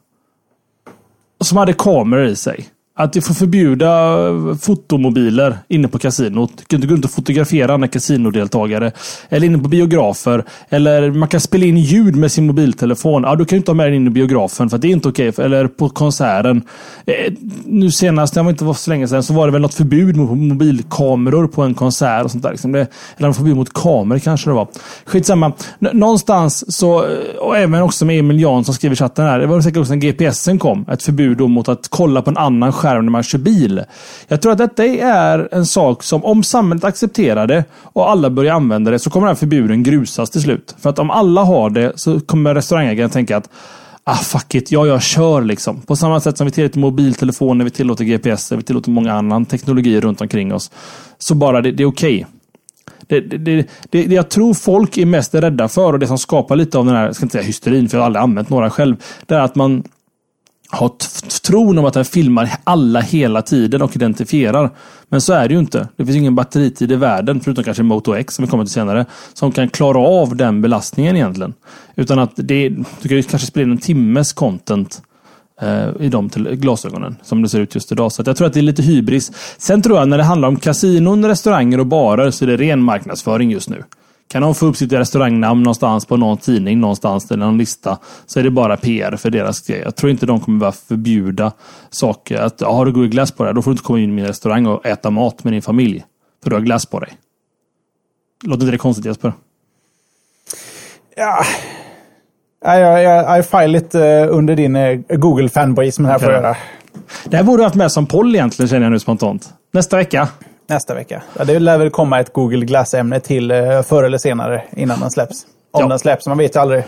Speaker 1: Som hade kameror i sig. Att vi får förbjuda eh, fotomobiler inne på kasinot. Du kan inte gå runt och fotografera andra kasinodeltagare. Eller inne på biografer. Eller man kan spela in ljud med sin mobiltelefon. Ja, du kan ju inte ha med den in i biografen för att det är inte okej. Eller på konserten. Eh, nu senast, det var inte så länge sedan, så var det väl något förbud mot mobilkameror på en konsert. och sånt där. Liksom det, eller något förbud mot kameror kanske det var. Skitsamma. N- någonstans så, eh, och även också med Emil Jansson skriver i chatten här. Det var säkert också när GPSen kom. Ett förbud då mot att kolla på en annan skärm när man kör bil. Jag tror att detta är en sak som om samhället accepterar det och alla börjar använda det så kommer den här förbuden grusas till slut. För att om alla har det så kommer restaurangägaren tänka att Ah fuck it, ja jag kör liksom. På samma sätt som vi tillåter mobiltelefoner, vi tillåter GPS, vi tillåter många annan teknologi runt omkring oss. Så bara det, det är okej. Okay. det, det, det, det jag tror folk är mest rädda för och det som skapar lite av den här, jag ska inte säga hysterin för jag har aldrig använt några själv. Det är att man har tron om att den filmar alla hela tiden och identifierar. Men så är det ju inte. Det finns ingen batteritid i världen, förutom kanske Moto X som vi kommer till senare, som kan klara av den belastningen egentligen. Utan att det, du kan ju kanske spela in en timmes content eh, i de till glasögonen som det ser ut just idag. Så att jag tror att det är lite hybris. Sen tror jag när det handlar om kasinon, restauranger och barer så är det ren marknadsföring just nu. Kan de få upp sitt restaurangnamn någonstans på någon tidning någonstans eller någon lista så är det bara PR för deras grej. Jag tror inte de kommer bara förbjuda saker. Att ja, har du Glass på dig, då får du inte komma in i min restaurang och äta mat med din familj. För du har glass på dig. Låter inte det konstigt Jesper?
Speaker 2: Ja. Ja, Jag, jag, jag lite eh, under din eh, Google fanboy som här får
Speaker 1: Okej.
Speaker 2: göra.
Speaker 1: Det här borde du haft med som poll egentligen känner jag nu spontant. Nästa vecka.
Speaker 2: Nästa vecka. Ja, det lär väl komma ett Google Glass-ämne till eh, förr eller senare innan den släpps. Om
Speaker 1: Ja.
Speaker 2: den släpps, man vet ju aldrig.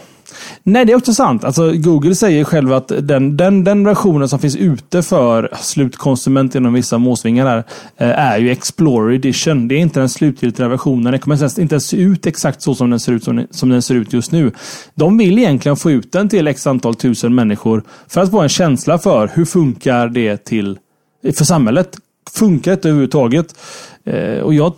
Speaker 1: Nej, det är också sant. Alltså, Google säger själv att den, den, den versionen som finns ute för slutkonsument inom vissa måsvingar här, eh, är ju Explorer Edition. Det är inte den slutgiltiga versionen. Den kommer inte ens se ut exakt så som den ser ut, som, som den ser ut just nu. De vill egentligen få ut den till x antal tusen människor för att få en känsla för hur funkar det till för samhället. Funkar det överhuvudtaget? Eh, och jag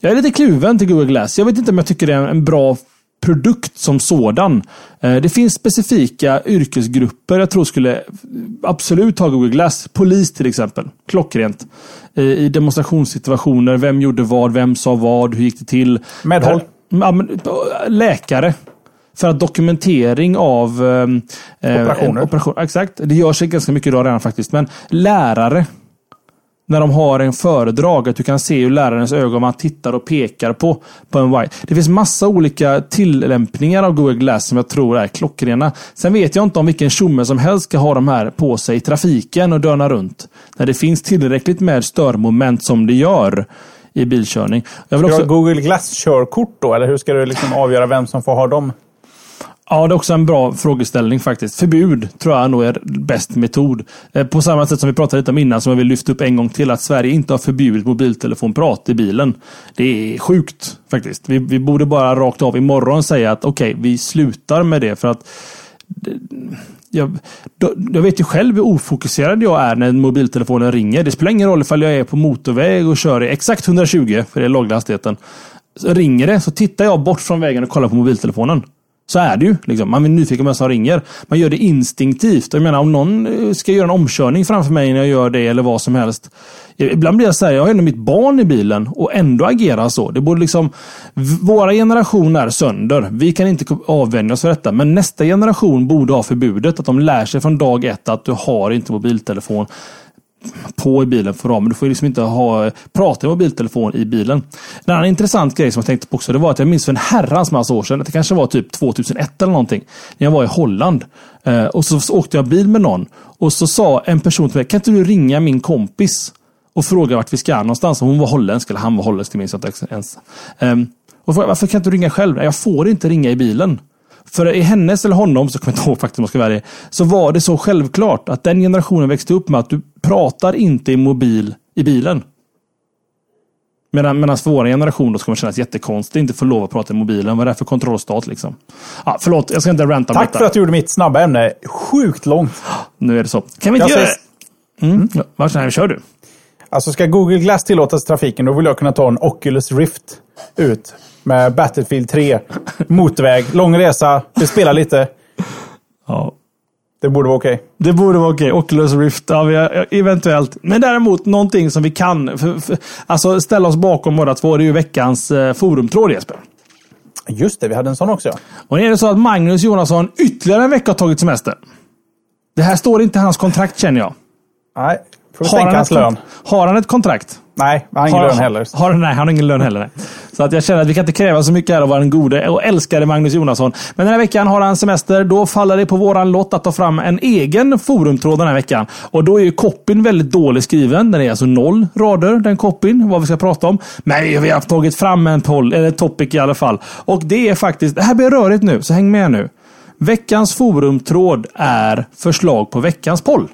Speaker 1: jag är lite kluven till Google Glass. Jag vet inte om jag tycker det är en bra produkt som sådan. Eh, det finns specifika yrkesgrupper jag tror skulle absolut ha Google Glass. Polis till exempel. Klockrent. I demonstrationssituationer. Vem gjorde vad? Vem sa vad? Hur gick det till?
Speaker 2: Medhåll.
Speaker 1: Ja, men, läkare. För att dokumentering av
Speaker 2: eh, operationer.
Speaker 1: Operation, exakt. Det görs ganska mycket idag redan faktiskt. Men lärare när de har en föredrag, att du kan se hur lärarens ögon man tittar och pekar på, på en white. Det finns massa olika tillämpningar av Google Glass som jag tror är klockrena. Sen vet jag inte om vilken tjomme som helst ska ha de här på sig i trafiken och döna runt. När det finns tillräckligt med störmoment som det gör i bilkörning.
Speaker 2: Jag vill också... Ska Google Glass-körkort då? Eller hur ska du liksom avgöra vem som får ha dem?
Speaker 1: Ja, det är också en bra frågeställning faktiskt. Förbud tror jag nog är bäst metod. Eh, på samma sätt som vi pratade lite om innan, som jag vill lyfta upp en gång till, att Sverige inte har förbjudit mobiltelefonprat i bilen. Det är sjukt faktiskt. Vi, vi borde bara rakt av imorgon säga att okej, okay, vi slutar med det för att eh, jag, jag, vet ju själv hur ofokuserad jag är när mobiltelefonen ringer. Det spelar ingen roll ifall jag är på motorväg och kör i exakt 120, för det är lagliga hastigheten. Så ringer det så tittar jag bort från vägen och kollar på mobiltelefonen. Så är det ju. Liksom. Man är nyfiken på vem som ringer. Man gör det instinktivt. Jag menar om någon eh, ska göra en omkörning framför mig när jag gör det eller vad som helst. Eh, ibland blir jag så här, jag har ändå mitt barn i bilen och ändå agerar så. Det borde liksom, våra generationer är sönder. Vi kan inte avvänja oss för detta. Men nästa generation borde ha förbudet att de lär sig från dag ett att du har inte mobiltelefon på i bilen för dem. Men du får liksom inte ha, prata i mobiltelefon i bilen. En annan intressant grej som jag tänkte på också, det var att jag minns för en herrans alltså massa år sedan, det kanske var typ 2001 eller någonting, när jag var i Holland. Eh, och så åkte jag bil med någon och så sa en person till mig, kan inte du ringa min kompis? Och fråga vart vi ska någonstans. Hon var holländsk, eller han var holländsk, det minns jag inte ens. Ehm, och frågade, varför kan inte du ringa själv? Jag får inte ringa i bilen. För i hennes eller honom, så kommer jag inte ihåg faktiskt om jag ska välja, så var det så självklart att den generationen växte upp med att du pratar inte i mobil i bilen. Medan, medan för vår generation då ska man kännas jättekonstigt inte få lov att prata i mobilen. Vad är det för kontrollstat liksom? Ja, förlåt, jag ska inte ranta
Speaker 2: Tack för att du gjorde mitt snabba ämne sjukt långt.
Speaker 1: Nu är det så. Kan vi inte jag göra det? Mm. Mm. Varsågod, kör du.
Speaker 2: Alltså ska Google Glass tillåtas i trafiken, då vill jag kunna ta en Oculus Rift ut med Battlefield 3. Motorväg, lång resa, vi spelar lite.
Speaker 1: Ja.
Speaker 2: Det borde vara okej. Okay.
Speaker 1: Det borde vara okej. Okay. Oculus Rift, ja, har, eventuellt. Men däremot någonting som vi kan för, för, alltså ställa oss bakom båda två. Det är ju veckans eh, forumtråd Jesper.
Speaker 2: Just det, vi hade en sån också.
Speaker 1: Och nu är det så att Magnus Jonasson ytterligare en vecka har tagit semester. Det här står inte i hans kontrakt känner jag.
Speaker 2: Nej, får vi har hans lön.
Speaker 1: Har han ett kontrakt?
Speaker 2: Nej, han har ingen lön heller.
Speaker 1: Har, nej, han har ingen lön heller. Nej. Så att jag känner att vi kan inte kräva så mycket här av vår gode och älskade Magnus Jonasson. Men den här veckan har han semester. Då faller det på våran lott att ta fram en egen forumtråd den här veckan. Och då är ju copyn väldigt dåligt skriven. Den är alltså noll rader, den copyn, vad vi ska prata om. Men vi har tagit fram en poll, eller topic i alla fall. Och det är faktiskt, det här blir rörigt nu, så häng med nu. Veckans forumtråd är förslag på veckans poll.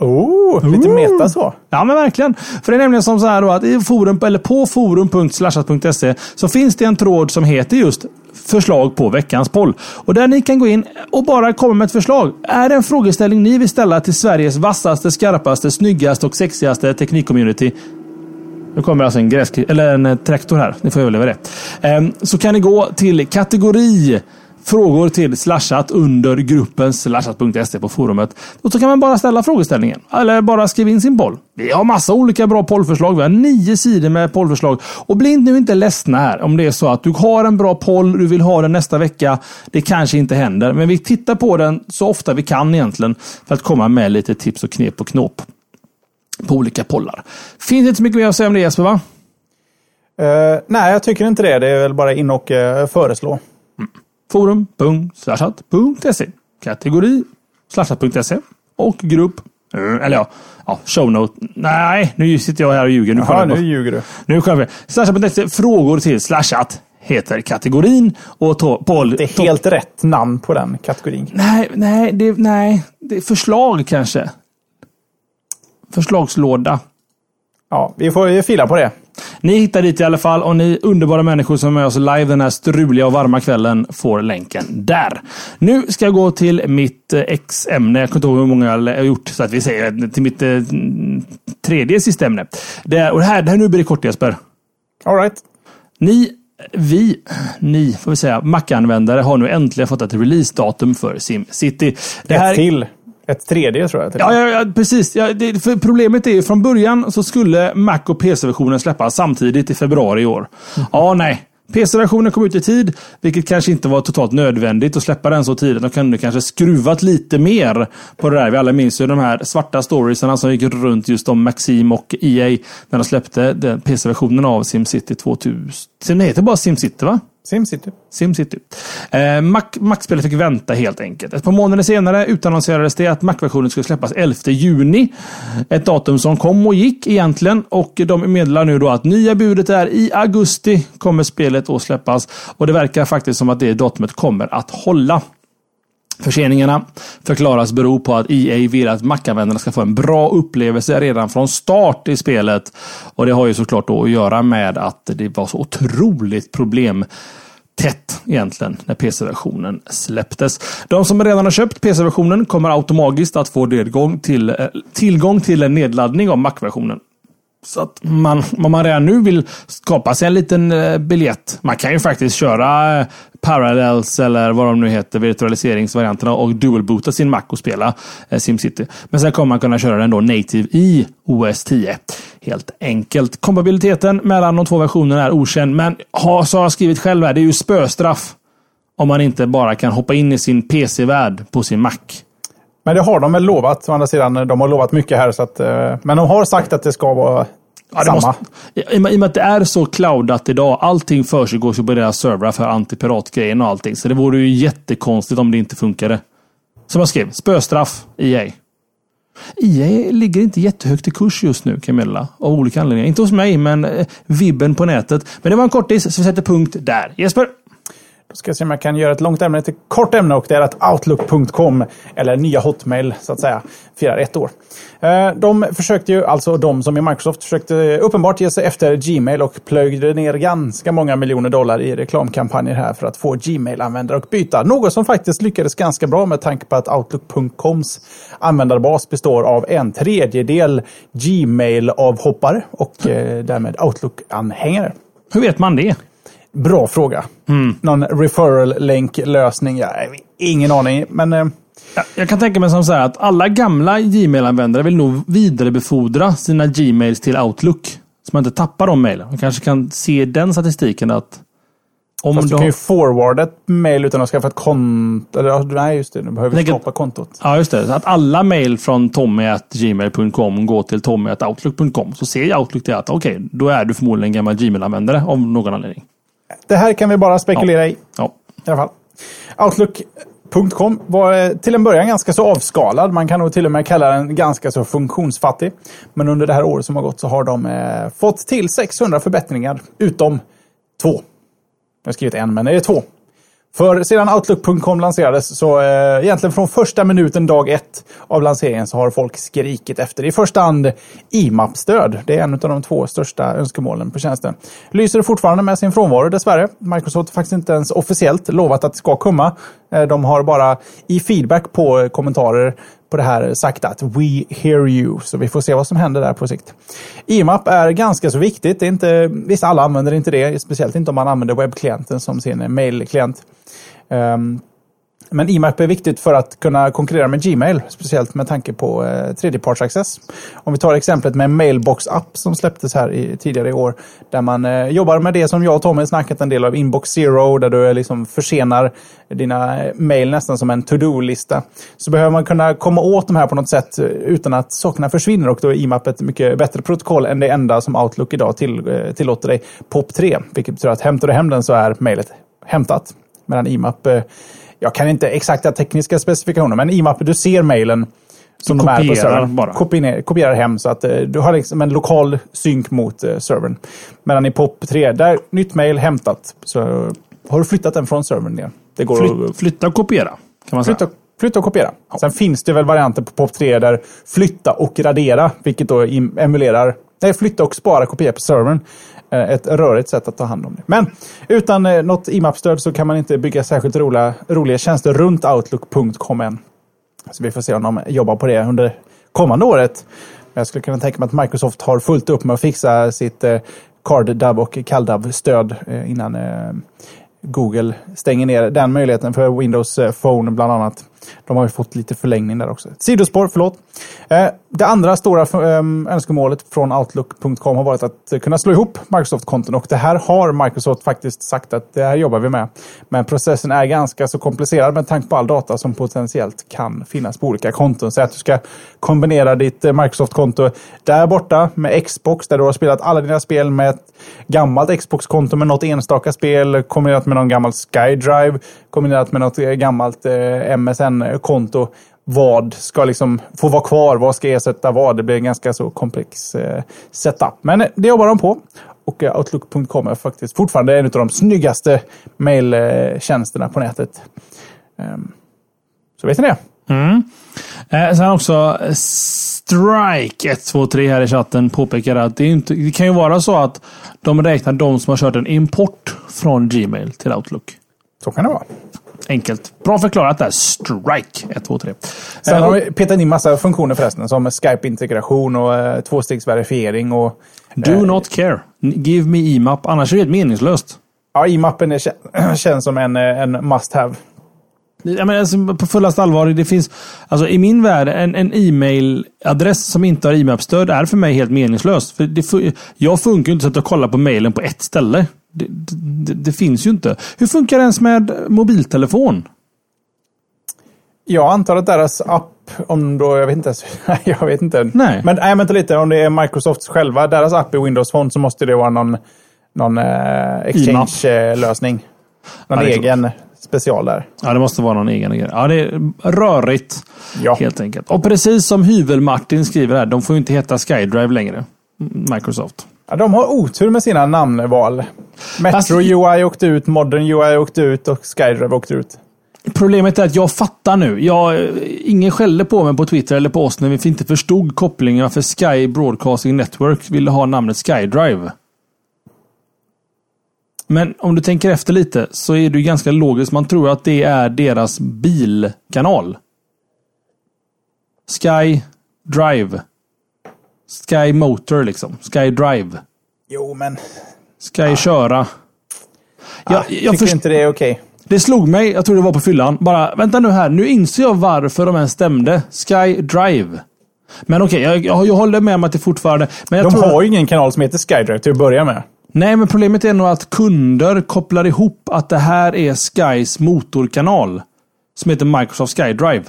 Speaker 2: Oh, lite meta så.
Speaker 1: Ja, men verkligen. För det är nämligen som så här då att i forum, eller på forum.slashat.se så finns det en tråd som heter just förslag på veckans poll. Och där ni kan gå in och bara komma med ett förslag. Är det en frågeställning ni vill ställa till Sveriges vassaste, skarpaste, snyggaste och sexigaste teknikcommunity nu kommer alltså en, gräs, eller en traktor här. Ni får överleva det. Ehm, så kan ni gå till kategori frågor till slashat under gruppen slashat.se på forumet. Och så kan man bara ställa frågeställningen. Eller bara skriva in sin poll. Vi har massa olika bra pollförslag. Vi har nio sidor med pollförslag. Och bli nu inte ledsna här om det är så att du har en bra poll, du vill ha den nästa vecka. Det kanske inte händer, men vi tittar på den så ofta vi kan egentligen för att komma med lite tips och knep och knåp på olika pollar. Finns inte så mycket mer att säga om det Jesper, va?
Speaker 2: Uh, nej, jag tycker inte det. Det är väl bara in och uh, föreslå.
Speaker 1: Forum.slashat.se Kategori slashat.se och grupp eh, eller ja, ja shownote. Nej, nu sitter jag här och ljuger.
Speaker 2: Nu, Jaha, nu ljuger du.
Speaker 1: Nu skämmer Slashat.se frågor till slashat heter kategorin. Och Paul,
Speaker 2: det är helt rätt namn på den kategorin.
Speaker 1: Nej, nej, det, nej. Det är förslag kanske. Förslagslåda.
Speaker 2: Ja, vi får fila på det.
Speaker 1: Ni hittar dit i alla fall och ni underbara människor som är med oss live den här struliga och varma kvällen får länken där. Nu ska jag gå till mitt eh, X-ämne. Jag kommer inte ihåg hur många jag har gjort så att vi säger till mitt eh, tredje sista ämne. Det är, och det här, det här nu blir det kort Jesper.
Speaker 2: All right.
Speaker 1: Ni vi, ni får vi säga, Mac-användare har nu äntligen fått ett releasedatum för SimCity.
Speaker 2: Det här... Ett till. Ett tredje tror jag.
Speaker 1: Ja, ja, ja, precis. Ja, det, för problemet är ju från början så skulle Mac och PC-versionen släppas samtidigt i februari i år. Mm. Ja, nej. PC-versionen kom ut i tid, vilket kanske inte var totalt nödvändigt att släppa den så tidigt. De kunde kanske skruvat lite mer på det där. Vi alla minns ju de här svarta storiesarna som gick runt just om Maxim och EA när de släppte PC-versionen av SimCity 2000. Den heter bara SimCity va?
Speaker 2: SimCity.
Speaker 1: SimCity. Eh, Mac-spelet fick vänta helt enkelt. Ett par månader senare utannonserades det att Mac-versionen skulle släppas 11 juni. Ett datum som kom och gick egentligen. Och de meddelar nu då att nya budet är i augusti kommer spelet att släppas. Och det verkar faktiskt som att det datumet kommer att hålla. Förseningarna förklaras bero på att EA vill att Mac-användarna ska få en bra upplevelse redan från start i spelet. Och det har ju såklart då att göra med att det var så otroligt problem tätt egentligen när PC-versionen släpptes. De som redan har köpt PC-versionen kommer automatiskt att få tillgång till, eh, tillgång till en nedladdning av Mac-versionen. Så att man, om man redan nu vill skapa sig en liten eh, biljett. Man kan ju faktiskt köra eh, Parallels eller vad de nu heter, virtualiseringsvarianterna och dual-boota sin Mac och spela eh, SimCity. Men sen kommer man kunna köra den då native i OS 10. Helt enkelt. Kompatibiliteten mellan de två versionerna är okänd, men ha, så har jag skrivit själv här, det är ju spöstraff om man inte bara kan hoppa in i sin PC-värld på sin Mac.
Speaker 2: Men det har de väl lovat, å andra sidan. De har lovat mycket här. Så att, eh, men de har sagt att det ska vara ja, samma. Måste,
Speaker 1: i, och med att det är så cloudat idag. Allting försiggår på deras servrar för antipiratgrejen och allting. Så det vore ju jättekonstigt om det inte funkade. Som jag skrev, spöstraff EA. EA ligger inte jättehögt i kurs just nu, Camilla. Av olika anledningar. Inte hos mig, men eh, vibben på nätet. Men det var en kortis, så vi sätter punkt där. Jesper?
Speaker 2: Ska se om jag kan göra ett långt ämne till kort ämne och det är att Outlook.com, eller nya Hotmail så att säga, firar ett år. Eh, de försökte ju, alltså de som i Microsoft försökte uppenbart ge sig efter Gmail och plöjde ner ganska många miljoner dollar i reklamkampanjer här för att få Gmail-användare att byta. Något som faktiskt lyckades ganska bra med tanke på att Outlook.coms användarbas består av en tredjedel Gmail-avhoppare och eh, därmed Outlook-anhängare.
Speaker 1: Hur vet man det?
Speaker 2: Bra fråga. Mm. Någon referral-länk-lösning? Ja, ingen aning, men... Eh,
Speaker 1: jag kan tänka mig som så här att alla gamla Gmail-användare vill nog vidarebefordra sina Gmails till Outlook. Så man inte tappar de mejlen. Man kanske kan se den statistiken att...
Speaker 2: Om Fast du, du kan ju forwarda ett mejl utan att skaffa ett konto. Eller, nej, just det. Du behöver Tänk skapa kontot.
Speaker 1: Ja, just det. Så att alla mejl från tommy.gmail.com går till tommy.outlook.com. Så ser Outlook det att okej, okay, då är du förmodligen en gammal Gmail-användare av någon anledning.
Speaker 2: Det här kan vi bara spekulera i. Ja. I alla fall. Outlook.com var eh, till en början ganska så avskalad. Man kan nog till och med kalla den ganska så funktionsfattig. Men under det här året som har gått så har de eh, fått till 600 förbättringar. Utom två. Jag har skrivit en, men det är två. För sedan Outlook.com lanserades så eh, egentligen från första minuten dag ett av lanseringen så har folk skrikit efter i första hand IMAP-stöd. Det är en av de två största önskemålen på tjänsten. Lyser fortfarande med sin frånvaro dessvärre. Microsoft har faktiskt inte ens officiellt lovat att det ska komma. Eh, de har bara i feedback på kommentarer på det här sagt att We hear you. Så vi får se vad som händer där på sikt. IMAP är ganska så viktigt. Det är inte, vissa alla använder inte det, speciellt inte om man använder webbklienten som sin mailklient. Um, men IMAP är viktigt för att kunna konkurrera med Gmail, speciellt med tanke på eh, tredjepartsaccess. Om vi tar exemplet med Mailbox App som släpptes här i, tidigare i år, där man eh, jobbar med det som jag och Tommy snackat en del av, Inbox Zero, där du eh, liksom försenar dina eh, mail nästan som en to-do-lista. Så behöver man kunna komma åt de här på något sätt eh, utan att sakerna försvinner och då är IMAP ett mycket bättre protokoll än det enda som Outlook idag till, eh, tillåter dig, POP3, vilket betyder att hämtar du hem den så är mejlet hämtat. Medan IMAP eh, jag kan inte exakta tekniska specifikationer, men IMAP, du ser mejlen som de är på servern. Bara. Kopierar, kopierar hem så att uh, du har liksom en lokal synk mot uh, servern. Medan i POP3, där nytt mejl hämtat. Så har du flyttat den från servern ner.
Speaker 1: Det går Flyt, att, flytta och kopiera. Kan man
Speaker 2: flytta,
Speaker 1: säga.
Speaker 2: flytta och kopiera. Ja. Sen finns det väl varianter på POP3 där flytta och radera, vilket då emulerar Nej, flytta och spara kopior på servern. Eh, ett rörigt sätt att ta hand om det. Men utan eh, något IMAP-stöd så kan man inte bygga särskilt roliga, roliga tjänster runt Outlook.com än. Så vi får se om de jobbar på det under kommande året. Jag skulle kunna tänka mig att Microsoft har fullt upp med att fixa sitt eh, CardDub och CalDub-stöd innan Google stänger ner den möjligheten för Windows Phone bland annat. De har ju fått lite förlängning där också. Sidospår, förlåt. Eh, det andra stora ehm, önskemålet från Outlook.com har varit att kunna slå ihop Microsoft-konton och det här har Microsoft faktiskt sagt att det här jobbar vi med. Men processen är ganska så komplicerad med tanke på all data som potentiellt kan finnas på olika konton. Så att du ska kombinera ditt eh, Microsoft-konto där borta med Xbox där du har spelat alla dina spel med ett gammalt Xbox-konto med något enstaka spel kombinerat med någon gammal SkyDrive kombinerat med något eh, gammalt MSN MSN-konto. Vad ska liksom få vara kvar? Vad ska ersätta vad? Det blir en ganska så komplex eh, setup. Men det jobbar de på. Och eh, Outlook.com är faktiskt fortfarande en av de snyggaste mailtjänsterna på nätet. Um, så vet ni det.
Speaker 1: Mm. Eh, sen också Strike 123 här i chatten påpekar att det, inte, det kan ju vara så att de räknar de som har kört en import från Gmail till Outlook.
Speaker 2: Så kan det vara.
Speaker 1: Enkelt. Bra förklarat där. Strike 123.
Speaker 2: Sen har vi petat in massa funktioner förresten som Skype-integration och eh, tvåstegsverifiering och...
Speaker 1: Do eh, not care. Give me IMAP. Annars är det meningslöst.
Speaker 2: Ja, IMAPen är, känns som en, en must have.
Speaker 1: Jag menar, alltså, på fullaste allvar, det finns... Alltså, I min värld, en, en e-mailadress som inte har IMAP-stöd är för mig helt meningslöst. För det, jag funkar ju inte så att jag kollar på mailen på ett ställe. Det, det, det, finns ju inte. Hur funkar det ens med mobiltelefon?
Speaker 2: Jag antar att deras app, om då, jag vet inte ens, jag vet inte.
Speaker 1: Nej.
Speaker 2: Men nej, vänta lite, om det är Microsofts själva, deras app i Windows Phone så måste det vara någon, någon eh, exchange-lösning. Någon ja, egen special där.
Speaker 1: Ja, det måste vara någon egen grej. Ja, det är rörigt. Ja. Helt enkelt. Och precis som Hyvel-Martin skriver här, de får ju inte heta SkyDrive längre. Microsoft.
Speaker 2: Ja, de har otur med sina namnval. Metro Fast... UI åkte ut, Modern UI åkte ut och SkyDrive åkte ut.
Speaker 1: Problemet är att jag fattar nu. Jag, ingen skällde på mig på Twitter eller på oss när vi inte förstod kopplingen för Sky Broadcasting Network ville ha namnet SkyDrive. Men om du tänker efter lite så är det ju ganska logiskt. Man tror att det är deras bilkanal. Sky Drive. Sky Motor liksom. Sky Drive.
Speaker 2: Jo, men...
Speaker 1: Sky ah. köra.
Speaker 2: Jag, ah, jag tycker inte det är okej. Okay.
Speaker 1: Det slog mig, jag tror det var på fyllan. Bara, vänta nu här. Nu inser jag varför de ens stämde. Sky Drive. Men okej, okay, jag, jag, håller med om att det fortfarande... Men
Speaker 2: de har ju ingen kanal som heter SkyDrive till att börja med.
Speaker 1: Nej, men problemet är nog att kunder kopplar ihop att det här är Skys motorkanal. Som heter Microsoft SkyDrive.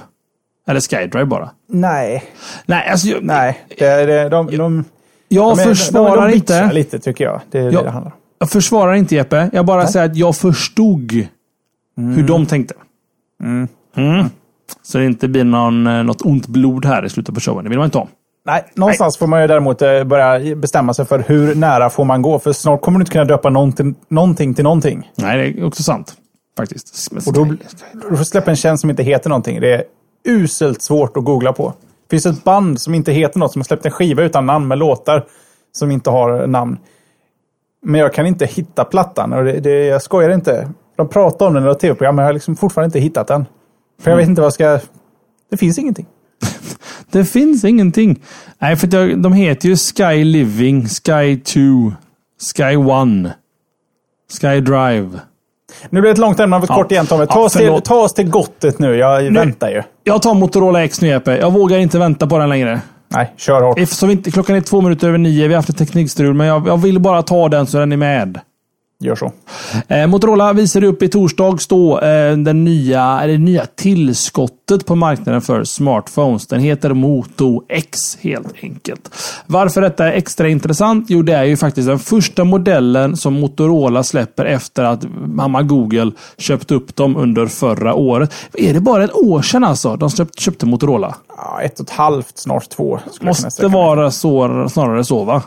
Speaker 1: Eller SkyDrive bara.
Speaker 2: Nej.
Speaker 1: Nej, alltså... Jag,
Speaker 2: Nej, det, det, de, de,
Speaker 1: jag de, försvarar de, de inte...
Speaker 2: lite tycker jag. Det är jag, det det handlar
Speaker 1: Jag försvarar inte Jeppe. Jag bara Nej. säger att jag förstod mm. hur de tänkte. Mm. Mm. Så det inte blir någon, eh, något ont blod här i slutet på showen. Det vill man inte ha.
Speaker 2: Nej, någonstans Nej. får man ju däremot eh, börja bestämma sig för hur nära får man gå. För snart kommer du inte kunna döpa någonting, någonting till någonting.
Speaker 1: Nej, det är också sant. Faktiskt.
Speaker 2: Och då, du får släppa en tjänst som inte heter någonting. Det är uselt svårt att googla på. Det finns ett band som inte heter något, som har släppt en skiva utan namn med låtar som inte har namn. Men jag kan inte hitta plattan och det, det, jag skojar inte. De pratar om den i tv-program men jag har liksom fortfarande inte hittat den. För jag vet mm. inte vad jag ska... Det finns ingenting.
Speaker 1: det finns ingenting. Nej, för de heter ju Sky Living, Sky 2, Sky 1, Sky Drive.
Speaker 2: Nu blir det ett långt ämne, ja. kort igen Tommy. Ta, ja, oss till, ta oss till gottet nu. Jag nu, väntar ju.
Speaker 1: Jag tar Motorola X nu Jeppe. Jag vågar inte vänta på den längre.
Speaker 2: Nej, kör hårt.
Speaker 1: Eftersom inte, klockan är två minuter över nio. Vi har haft ett teknikstrul, men jag, jag vill bara ta den så den är med.
Speaker 2: Gör så.
Speaker 1: Eh, Motorola visade upp i torsdags då eh, den nya, det nya tillskottet på marknaden för smartphones. Den heter Moto X helt enkelt. Varför detta är extra intressant? Jo, det är ju faktiskt den första modellen som Motorola släpper efter att mamma Google köpte upp dem under förra året. Är det bara ett år sedan alltså de köpte Motorola?
Speaker 2: Ja, ett och ett halvt, snart två.
Speaker 1: Måste vara så, snarare så va?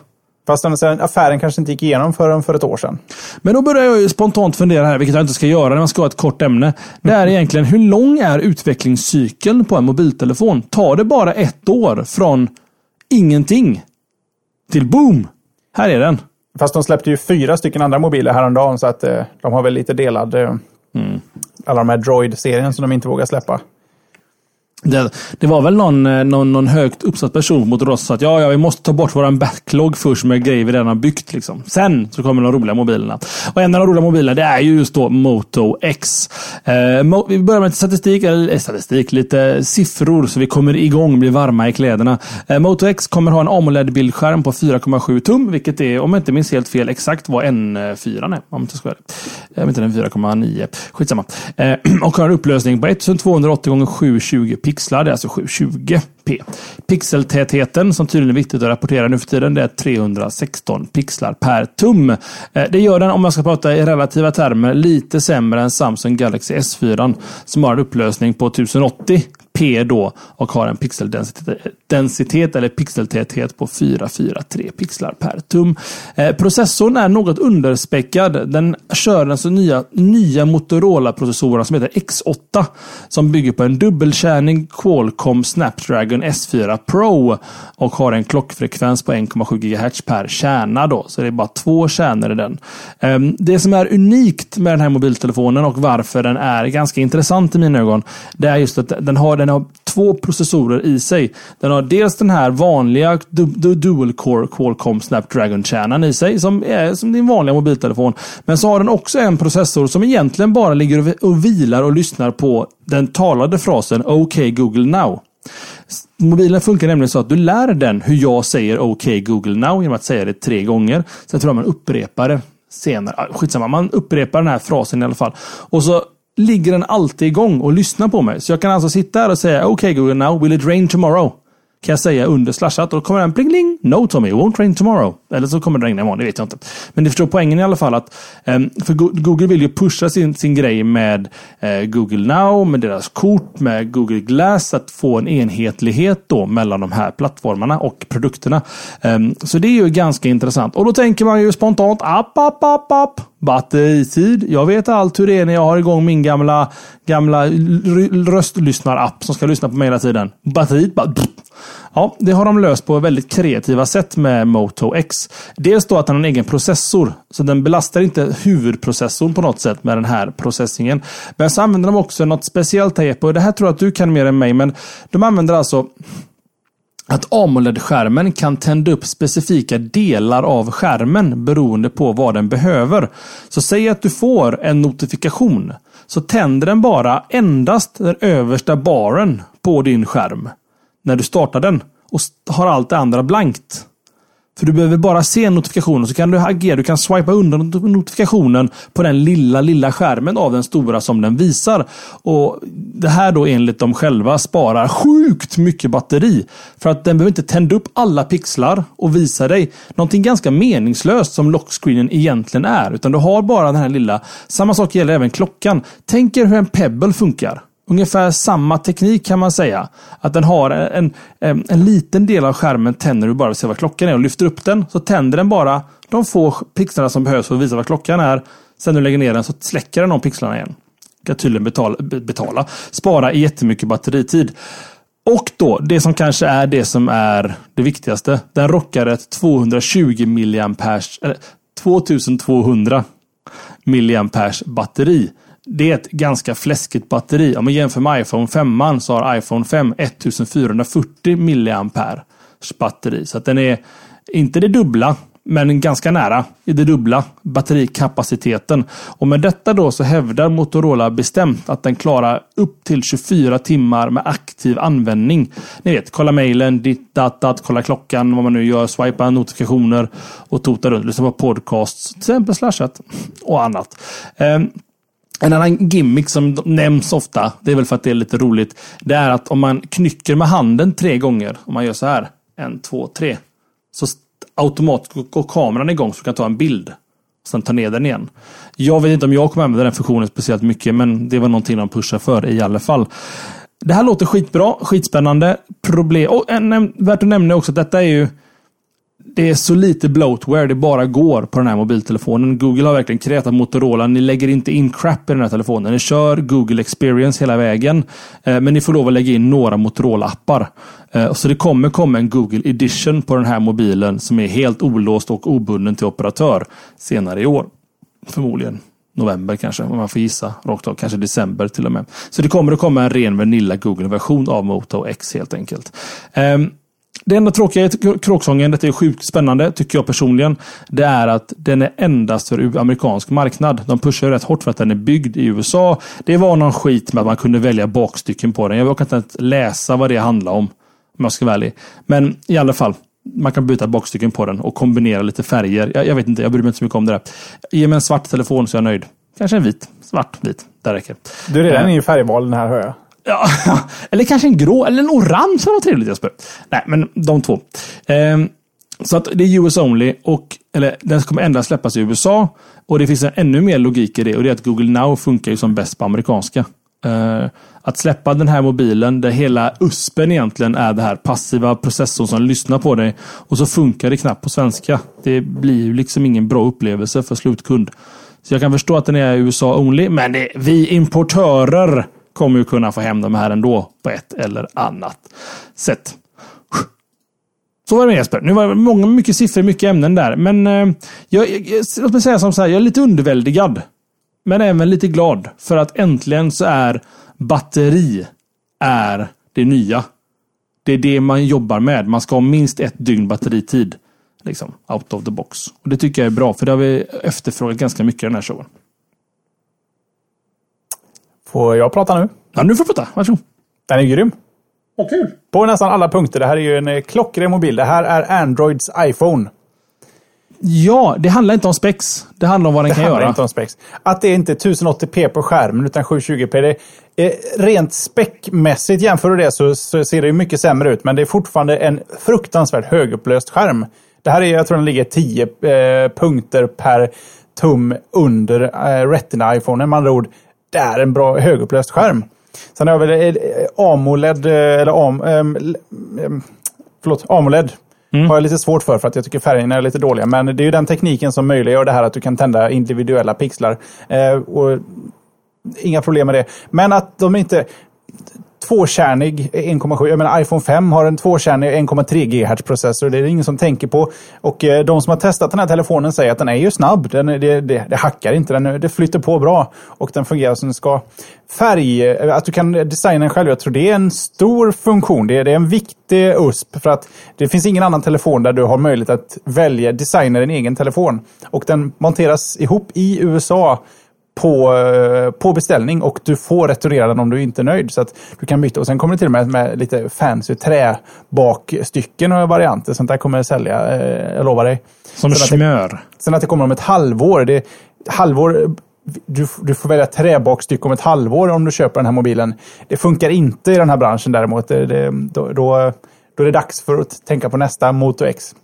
Speaker 2: Fast affären kanske inte gick igenom förrän för ett år sedan.
Speaker 1: Men då börjar jag ju spontant fundera här, vilket jag inte ska göra när man ska ha ett kort ämne. Det är egentligen, hur lång är utvecklingscykeln på en mobiltelefon? Tar det bara ett år från ingenting till boom? Här är den.
Speaker 2: Fast de släppte ju fyra stycken andra mobiler häromdagen så att eh, de har väl lite delad... Eh, mm. Alla de här Droid-serien som de inte vågar släppa.
Speaker 1: Det, det, var väl någon, eh, någon, någon högt uppsatt person mot oss som sa att ja, ja, vi måste ta bort våran backlog först med grejer vi redan har byggt. Liksom. Sen så kommer de roliga mobilerna. Och en av de roliga mobilerna det är ju just då Moto X. Eh, Mo vi börjar med lite statistik, eller eh, statistik, lite siffror så vi kommer igång och blir varma i kläderna. Eh, Moto X kommer ha en AMOLED-bildskärm på 4,7 tum, vilket är, om jag inte minns helt fel, exakt vad N4 är. Om jag inte, eh, den 4,9. Skitsamma. Eh, och har en upplösning på 1280 x 720p pixlar. Det är alltså 720p. Pixeltätheten, som tydligen är viktigt att rapportera nu för tiden, det är 316 pixlar per tum. Eh, det gör den, om man ska prata i relativa termer, lite sämre än Samsung Galaxy S4 som har en upplösning på 1080 P då och har en pixeldensitet eller pixeltäthet på 443 pixlar per tum. Eh, processorn är något underspäckad. Den kör alltså nya, nya Motorola-processorerna som heter X8 som bygger på en dubbelkärnig Qualcomm Snapdragon S4 Pro och har en klockfrekvens på 1,7 GHz per kärna. Då, så det är bara två kärnor i den. Eh, det som är unikt med den här mobiltelefonen och varför den är ganska intressant i mina ögon, det är just att den har den den har två processorer i sig. Den har dels den här vanliga du, du, dual core Qualcomm Snapdragon-kärnan i sig, som är som din vanliga mobiltelefon. Men så har den också en processor som egentligen bara ligger och vilar och lyssnar på den talade frasen OK Google Now. Mobilen funkar nämligen så att du lär den hur jag säger OK Google Now genom att säga det tre gånger. Sen tror jag man upprepar det senare. Ah, skitsamma, man upprepar den här frasen i alla fall. Och så ligger den alltid igång och lyssnar på mig. Så jag kan alltså sitta här och säga Okej okay, Google now, will it rain tomorrow? Kan jag säga under slashat och då kommer den bling. No Tommy, it won't rain tomorrow. Eller så kommer det regna imorgon, det vet jag inte. Men ni förstår poängen i alla fall att ehm, för Google vill ju pusha sin, sin grej med eh, Google Now, med deras kort, med Google Glass, att få en enhetlighet då mellan de här plattformarna och produkterna. Ehm, så det är ju ganska intressant. Och då tänker man ju spontant, app, app, app, app. Batteritid. Jag vet allt hur det är när jag har igång min gamla, gamla röstlyssnarapp som ska lyssna på mig hela tiden. Batteriet bara... Ja, det har de löst på väldigt kreativa sätt med Moto X. Dels då att den har en egen processor, så den belastar inte huvudprocessorn på något sätt med den här processingen. Men så använder de också något speciellt här Jeppe, och det här tror jag att du kan mer än mig, men de använder alltså att AMOLED-skärmen kan tända upp specifika delar av skärmen beroende på vad den behöver. Så säg att du får en notifikation. Så tänder den bara endast den översta baren på din skärm när du startar den och har allt det andra blankt. För du behöver bara se notifikationen så kan du agera. Du kan swipa undan notifikationen på den lilla, lilla skärmen av den stora som den visar. Och Det här då enligt dem själva sparar sjukt mycket batteri. För att den behöver inte tända upp alla pixlar och visa dig någonting ganska meningslöst som lockscreenen egentligen är. Utan du har bara den här lilla. Samma sak gäller även klockan. Tänk er hur en Pebble funkar ungefär samma teknik kan man säga. Att den har en, en, eh, en liten del av skärmen tänder du bara vill se vad klockan är och lyfter upp den så tänder den bara de få pixlarna som behövs för att visa vad klockan är. Sen när du lägger ner den så släcker den de pixlarna igen. Kan tydligen betala, betala. Spara jättemycket batteritid. Och då, det som kanske är det som är det viktigaste. Den rockar ett 220 mAh, eller 2200 mAh batteri. Det är ett ganska fläskigt batteri. Om man jämför med iPhone 5 så har iPhone 5 1440 mA batteri. Så att den är inte det dubbla, men ganska nära i det dubbla batterikapaciteten. Och med detta då så hävdar Motorola bestämt att den klarar upp till 24 timmar med aktiv användning. Ni vet, kolla mejlen, ditt, dat, dat, kolla klockan, vad man nu gör, swipa notifikationer och tota runt, lyssna på podcasts, till exempel slashat och annat. Ehm, en annan gimmick som nämns ofta, det är väl för att det är lite roligt, det är att om man knycker med handen tre gånger, om man gör så här, en, två, tre, så automatiskt går kameran igång så du kan ta en bild. Och sen ta ner den igen. Jag vet inte om jag kommer använda den funktionen speciellt mycket, men det var någonting de pushade för i alla fall. Det här låter skitbra, skitspännande. Problem, och en, värt att nämna också att detta är ju det är så lite bloatware det bara går på den här mobiltelefonen. Google har verkligen kreatat Motorola. Ni lägger inte in crap i den här telefonen. Ni kör Google Experience hela vägen. Eh, men ni får lov att lägga in några Motorola-appar. Eh, så det kommer komma en Google Edition på den här mobilen som är helt olåst och obunden till operatör senare i år. Förmodligen november kanske, om man får gissa rakt av. Kanske december till och med. Så det kommer att komma en ren Vanilla Google-version av Moto X helt enkelt. Um, det enda tråkiga i kråksången, detta är sjukt spännande tycker jag personligen, det är att den är endast för amerikansk marknad. De pushar rätt hårt för att den är byggd i USA. Det var någon skit med att man kunde välja bakstycken på den. Jag vågar inte ens läsa vad det handlar om. Om jag ska vara ärlig. Men i alla fall, man kan byta bakstycken på den och kombinera lite färger. Jag, jag vet inte, jag bryr mig inte så mycket om det där. Ge mig en svart telefon så är jag nöjd. Kanske en vit. Svart, vit. Det räcker.
Speaker 2: Du är redan i färgvalen här hör jag.
Speaker 1: Ja, eller kanske en grå eller en orange var trevligt Jesper. Nej, men de två. Ehm, så att det är US only och eller den kommer endast släppas i USA. Och det finns en ännu mer logik i det och det är att Google Now funkar ju som bäst på amerikanska. Ehm, att släppa den här mobilen där hela USPen egentligen är den här passiva processorn som lyssnar på dig och så funkar det knappt på svenska. Det blir ju liksom ingen bra upplevelse för slutkund. Så jag kan förstå att den är USA only, men det, vi importörer kommer ju kunna få hem de här ändå på ett eller annat sätt. Så var det med Jesper. Nu var det många, mycket siffror, mycket ämnen där. Men eh, jag, jag, låt mig säga som så här, jag är lite underväldigad. Men även lite glad. För att äntligen så är batteri är det nya. Det är det man jobbar med. Man ska ha minst ett dygn batteritid. Liksom, out of the box. Och Det tycker jag är bra, för det har vi efterfrågat ganska mycket i den här showen.
Speaker 2: Får jag prata nu?
Speaker 1: Ja, nu får du prata. Varsågod.
Speaker 2: Den är grym.
Speaker 1: Vad kul.
Speaker 2: På nästan alla punkter. Det här är ju en eh, klockren mobil. Det här är Androids iPhone.
Speaker 1: Ja, det handlar inte om spex. Det handlar om vad den
Speaker 2: det
Speaker 1: kan
Speaker 2: handlar
Speaker 1: göra.
Speaker 2: inte om spex. Att det inte är 1080p på skärmen utan 720p. Det är, rent späckmässigt jämför du det så, så ser det ju mycket sämre ut. Men det är fortfarande en fruktansvärt högupplöst skärm. Det här är, jag tror den ligger 10 eh, punkter per tum under eh, Retina-iPhonen. Med andra ord, det är en bra högupplöst skärm. Sen har vi eh, AMOLED, eh, eller AM, eh, förlåt, AMOLED. Mm. har jag lite svårt för, för att jag tycker färgerna är lite dåliga. Men det är ju den tekniken som möjliggör det här att du kan tända individuella pixlar. Eh, och inga problem med det. Men att de inte tvåkärnig 1,7. Jag menar iPhone 5 har en tvåkärnig 1,3 GHz-processor. Det är det ingen som tänker på. Och eh, de som har testat den här telefonen säger att den är ju snabb. Den, det, det, det hackar inte. Den, det flyter på bra. Och den fungerar som den ska. Färg, eh, att du kan designa den själv. Jag tror det är en stor funktion. Det är, det är en viktig USP. För att det finns ingen annan telefon där du har möjlighet att välja designa din egen telefon. Och den monteras ihop i USA på, eh, på beställning och du får returnera den om du inte är nöjd. Så att du kan byta. Och sen kommer det till och med med lite fancy träbakstycken och varianter. Sånt där kommer jag sälja, eh, jag lovar dig.
Speaker 1: Som
Speaker 2: sen
Speaker 1: smör.
Speaker 2: Att det, sen att det kommer om ett halvår. Det, halvår du, du får välja träbakstycke om ett halvår om du köper den här mobilen. Det funkar inte i den här branschen däremot. Det, det, då, då, då är det dags för att tänka på nästa Moto X.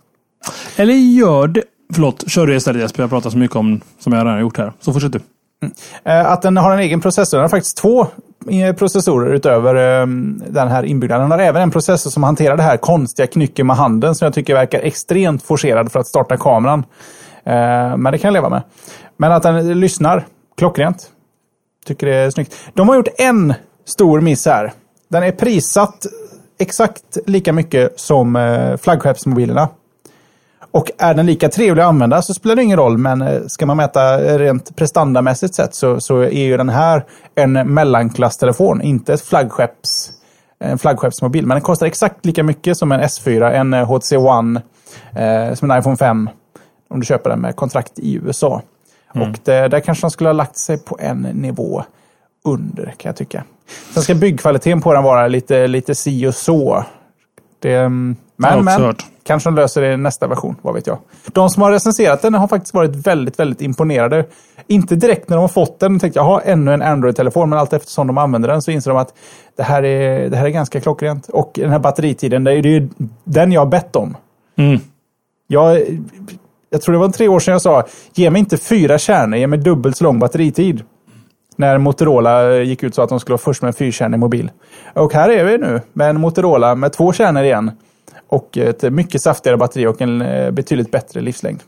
Speaker 1: Eller gör det... Förlåt, kör du istället Jesper. Jag pratar så mycket om som jag redan har gjort här. Så fortsätt du.
Speaker 2: Mm. Eh, att den har en egen processor. Den har faktiskt två eh, processorer utöver eh, den här inbyggda. Den har även en processor som hanterar det här konstiga knycket med handen som jag tycker verkar extremt forcerad för att starta kameran. Men det kan jag leva med. Men att den lyssnar klockrent. Tycker det är snyggt. De har gjort en stor miss här. Den är prissatt exakt lika mycket som flaggskeppsmobilerna. Och är den lika trevlig att använda så spelar det ingen roll, men eh, ska man mäta rent prestandamässigt sett så, så är ju den här en mellanklasstelefon, inte ett flaggskepps, en flaggskeppsmobil. Men den kostar exakt lika mycket som en S4, en HTC eh, One, eh, som en iPhone 5. Om du köper den med kontrakt i USA. Mm. Och det, där kanske de skulle ha lagt sig på en nivå under, kan jag tycka. Sen ska byggkvaliteten på den vara lite, lite si och så. Det, mm, men, men hört. Kanske de löser det i nästa version, vad vet jag. De som har recenserat den har faktiskt varit väldigt, väldigt imponerade. Inte direkt när de har fått den och tänkt jag har ännu en Android-telefon, men allt eftersom de använder den så inser de att det här är, det här är ganska klockrent. Och den här batteritiden, det är ju den jag har bett om.
Speaker 1: Mm.
Speaker 2: Jag, jag tror det var tre år sedan jag sa, ge mig inte fyra kärnor, ge mig dubbelt så lång batteritid. När Motorola gick ut så att de skulle vara först med en fyrkärnig mobil. Och här är vi nu med en Motorola med två kärnor igen. Och ett mycket saftigare batteri och en eh, betydligt bättre livslängd.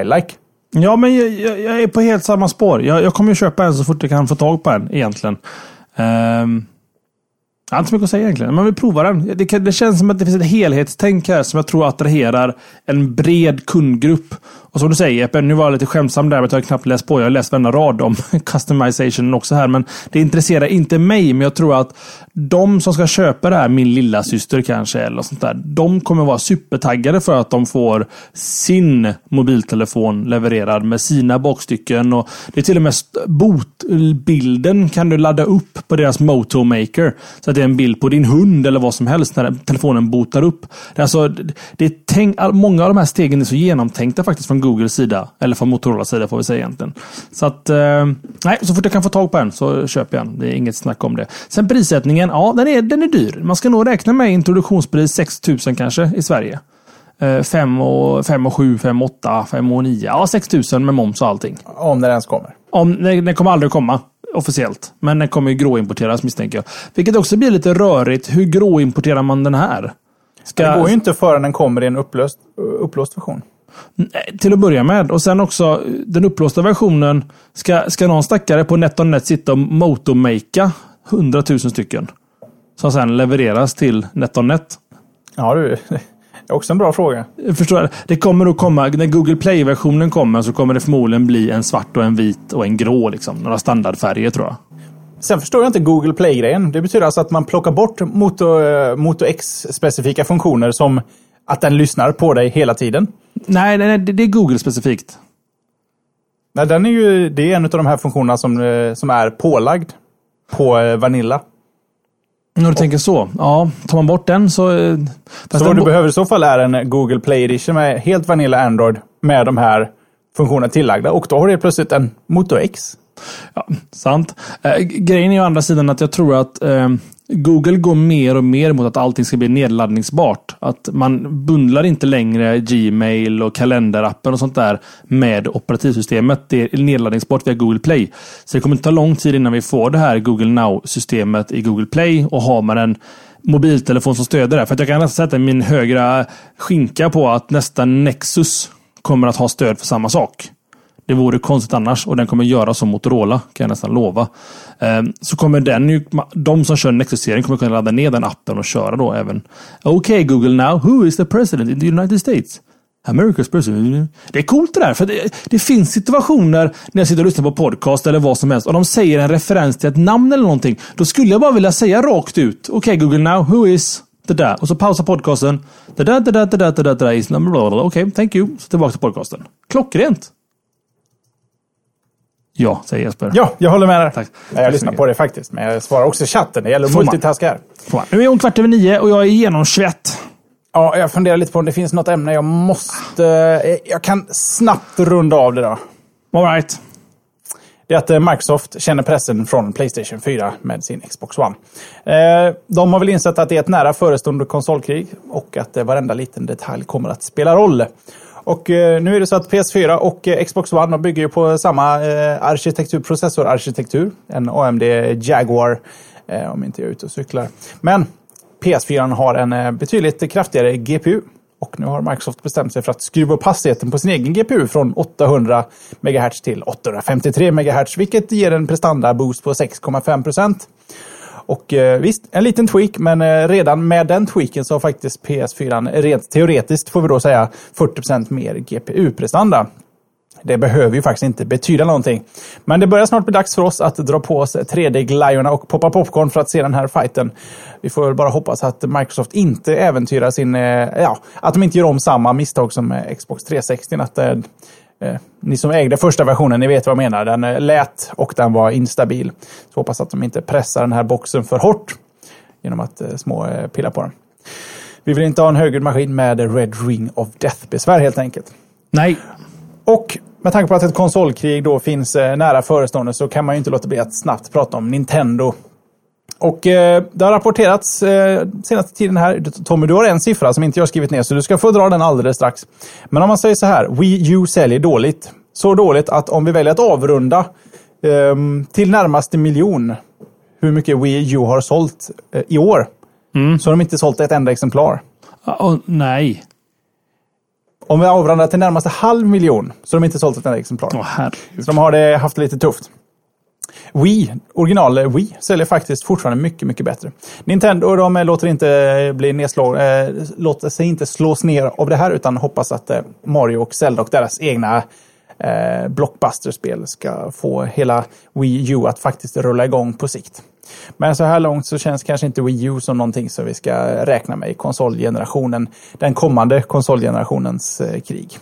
Speaker 2: I like.
Speaker 1: Ja, men jag, jag, jag är på helt samma spår. Jag, jag kommer ju köpa en så fort jag kan få tag på en egentligen. Um, jag har inte så mycket att säga egentligen. Man vill prova den. Det, det känns som att det finns ett helhetstänk här som jag tror attraherar en bred kundgrupp. Och som du säger Jeppe, nu var jag lite skämtsam där, men jag har knappt läst på. Jag har läst varenda rad om customization också här. Men det intresserar inte mig, men jag tror att de som ska köpa det här, min lilla syster kanske, eller sånt där. De kommer vara supertaggade för att de får sin mobiltelefon levererad med sina bakstycken. Och det är till och med botbilden kan du ladda upp på deras Motomaker. Så det är en bild på din hund eller vad som helst när telefonen botar upp. Det är alltså, det är tänk, många av de här stegen är så genomtänkta faktiskt från Googles sida. Eller från Motorolas sida får vi säga egentligen. Så att, eh, nej, så fort jag kan få tag på en så köper jag en. Det är inget snack om det. Sen prissättningen, ja den är, den är dyr. Man ska nog räkna med introduktionspris 6000 kanske i Sverige. 5 eh, och, 5 och 7, 5 och 8, 5 och 9. Ja, 6000 med moms och allting.
Speaker 2: Om den ens kommer.
Speaker 1: Om, den kommer aldrig komma officiellt. Men den kommer ju gråimporteras misstänker jag. Vilket också blir lite rörigt. Hur gråimporterar man den här?
Speaker 2: Ska... Det går ju inte förrän den kommer i en upplöst, upplåst version.
Speaker 1: Nej, till att börja med. Och sen också den upplåsta versionen. Ska, ska någon stackare på NetOnNet sitta och motormakea 100 000 stycken? Som sen levereras till NetOnNet?
Speaker 2: Ja du, också en bra fråga.
Speaker 1: Förstår Det kommer att komma, när Google Play-versionen kommer så kommer det förmodligen bli en svart och en vit och en grå. Liksom. Några standardfärger tror jag.
Speaker 2: Sen förstår jag inte Google Play-grejen. Det betyder alltså att man plockar bort Moto, eh, Moto X-specifika funktioner som att den lyssnar på dig hela tiden.
Speaker 1: Nej, nej, nej det är Google-specifikt.
Speaker 2: Nej, den är ju, det är en av de här funktionerna som, eh, som är pålagd på eh, Vanilla.
Speaker 1: När du tänker så. Ja, tar man bort den så...
Speaker 2: Så vad du behöver i så fall är en Google Play Edition med helt Vanilla Android med de här funktionerna tillagda. Och då har du plötsligt en Moto X.
Speaker 1: Ja, sant. Eh, grejen är ju å andra sidan att jag tror att eh, Google går mer och mer mot att allting ska bli nedladdningsbart. Att man bundlar inte längre Gmail och kalenderappen och sånt där med operativsystemet. Det är nedladdningsbart via Google Play. Så det kommer inte ta lång tid innan vi får det här Google Now-systemet i Google Play och har man en mobiltelefon som stöder det. För jag kan nästan sätta min högra skinka på att nästa Nexus kommer att ha stöd för samma sak. Det vore konstigt annars och den kommer göra som Motorola, kan jag nästan lova. Ehm, så kommer den ju, de som kör Nexus-serien kommer kunna ladda ner den appen och köra då även. Okej okay, Google now, who is the president in the United States? America's president. Det är coolt det där. För det, det, finns situationer när jag sitter och lyssnar på podcast eller vad som helst och de säger en referens till ett namn eller någonting. Då skulle jag bara vilja säga rakt ut. Okej okay, Google now, who is det där. Och så pausa podcasten. Det där, det där, det där, det där, det där is Okej, okay, thank you. Så tillbaka till podcasten. Klockrent. Ja, säger Jesper.
Speaker 2: Ja, jag håller med dig. Tack. Jag Tack lyssnar på det faktiskt, men jag svarar också i chatten. Det gäller att multitaska här.
Speaker 1: Nu är hon kvart över nio och jag är genomsvett.
Speaker 2: Ja, jag funderar lite på om det finns något ämne jag måste... Eh, jag kan snabbt runda av det då.
Speaker 1: All right.
Speaker 2: Det är att eh, Microsoft känner pressen från Playstation 4 med sin Xbox One. Eh, de har väl insett att det är ett nära förestående konsolkrig och att varenda liten detalj kommer att spela roll. Och eh, nu är det så att PS4 och eh, Xbox One bygger ju på samma eh, arkitektur, processorarkitektur. En AMD Jaguar, om inte jag är ute och cyklar. Men PS4 har en betydligt kraftigare GPU. Och nu har Microsoft bestämt sig för att skruva upp hastigheten på sin egen GPU från 800 MHz till 853 MHz, vilket ger en prestanda-boost på 6,5 procent. Och eh, visst, en liten tweak, men eh, redan med den tweaken så har faktiskt PS4 rent teoretiskt, får vi då säga, 40% mer GPU-prestanda. Det behöver ju faktiskt inte betyda någonting. Men det börjar snart bli dags för oss att dra på oss 3D-glajjorna och poppa popcorn för att se den här fighten. Vi får väl bara hoppas att Microsoft inte äventyrar sin... Eh, ja, att de inte gör om samma misstag som eh, Xbox 360. Att eh, Eh, ni som ägde första versionen, ni vet vad jag menar. Den eh, lät och den var instabil. Så hoppas att de inte pressar den här boxen för hårt genom att eh, små eh, pilla på den. Vi vill inte ha en högljudd maskin med Red Ring of Death-besvär helt enkelt.
Speaker 1: Nej.
Speaker 2: Och med tanke på att ett konsolkrig då finns nära förestående så kan man ju inte låta bli att snabbt prata om Nintendo och eh, det har rapporterats eh, senaste tiden här. Tommy, du har en siffra som inte jag har skrivit ner, så du ska få dra den alldeles strax. Men om man säger så här, Wii U säljer dåligt. Så dåligt att om vi väljer att avrunda eh, till närmaste miljon hur mycket Wii U har sålt eh, i år, mm. så har de inte sålt ett enda exemplar.
Speaker 1: Oh, nej.
Speaker 2: Om vi avrundar till närmaste halv miljon så har de inte sålt ett enda exemplar.
Speaker 1: Oh,
Speaker 2: så de har det, haft det lite tufft. Wii, original Wii, säljer faktiskt fortfarande mycket, mycket bättre. Nintendo, de eh, låter, inte eh, bli nedslå, eh, låter sig inte slås ner av det här, utan hoppas att eh, Mario och Zelda och deras egna eh, blockbusterspel ska få hela Wii U att faktiskt rulla igång på sikt. Men så här långt så känns kanske inte Wii U som någonting som vi ska räkna med i konsolgenerationen, den kommande konsolgenerationens eh, krig.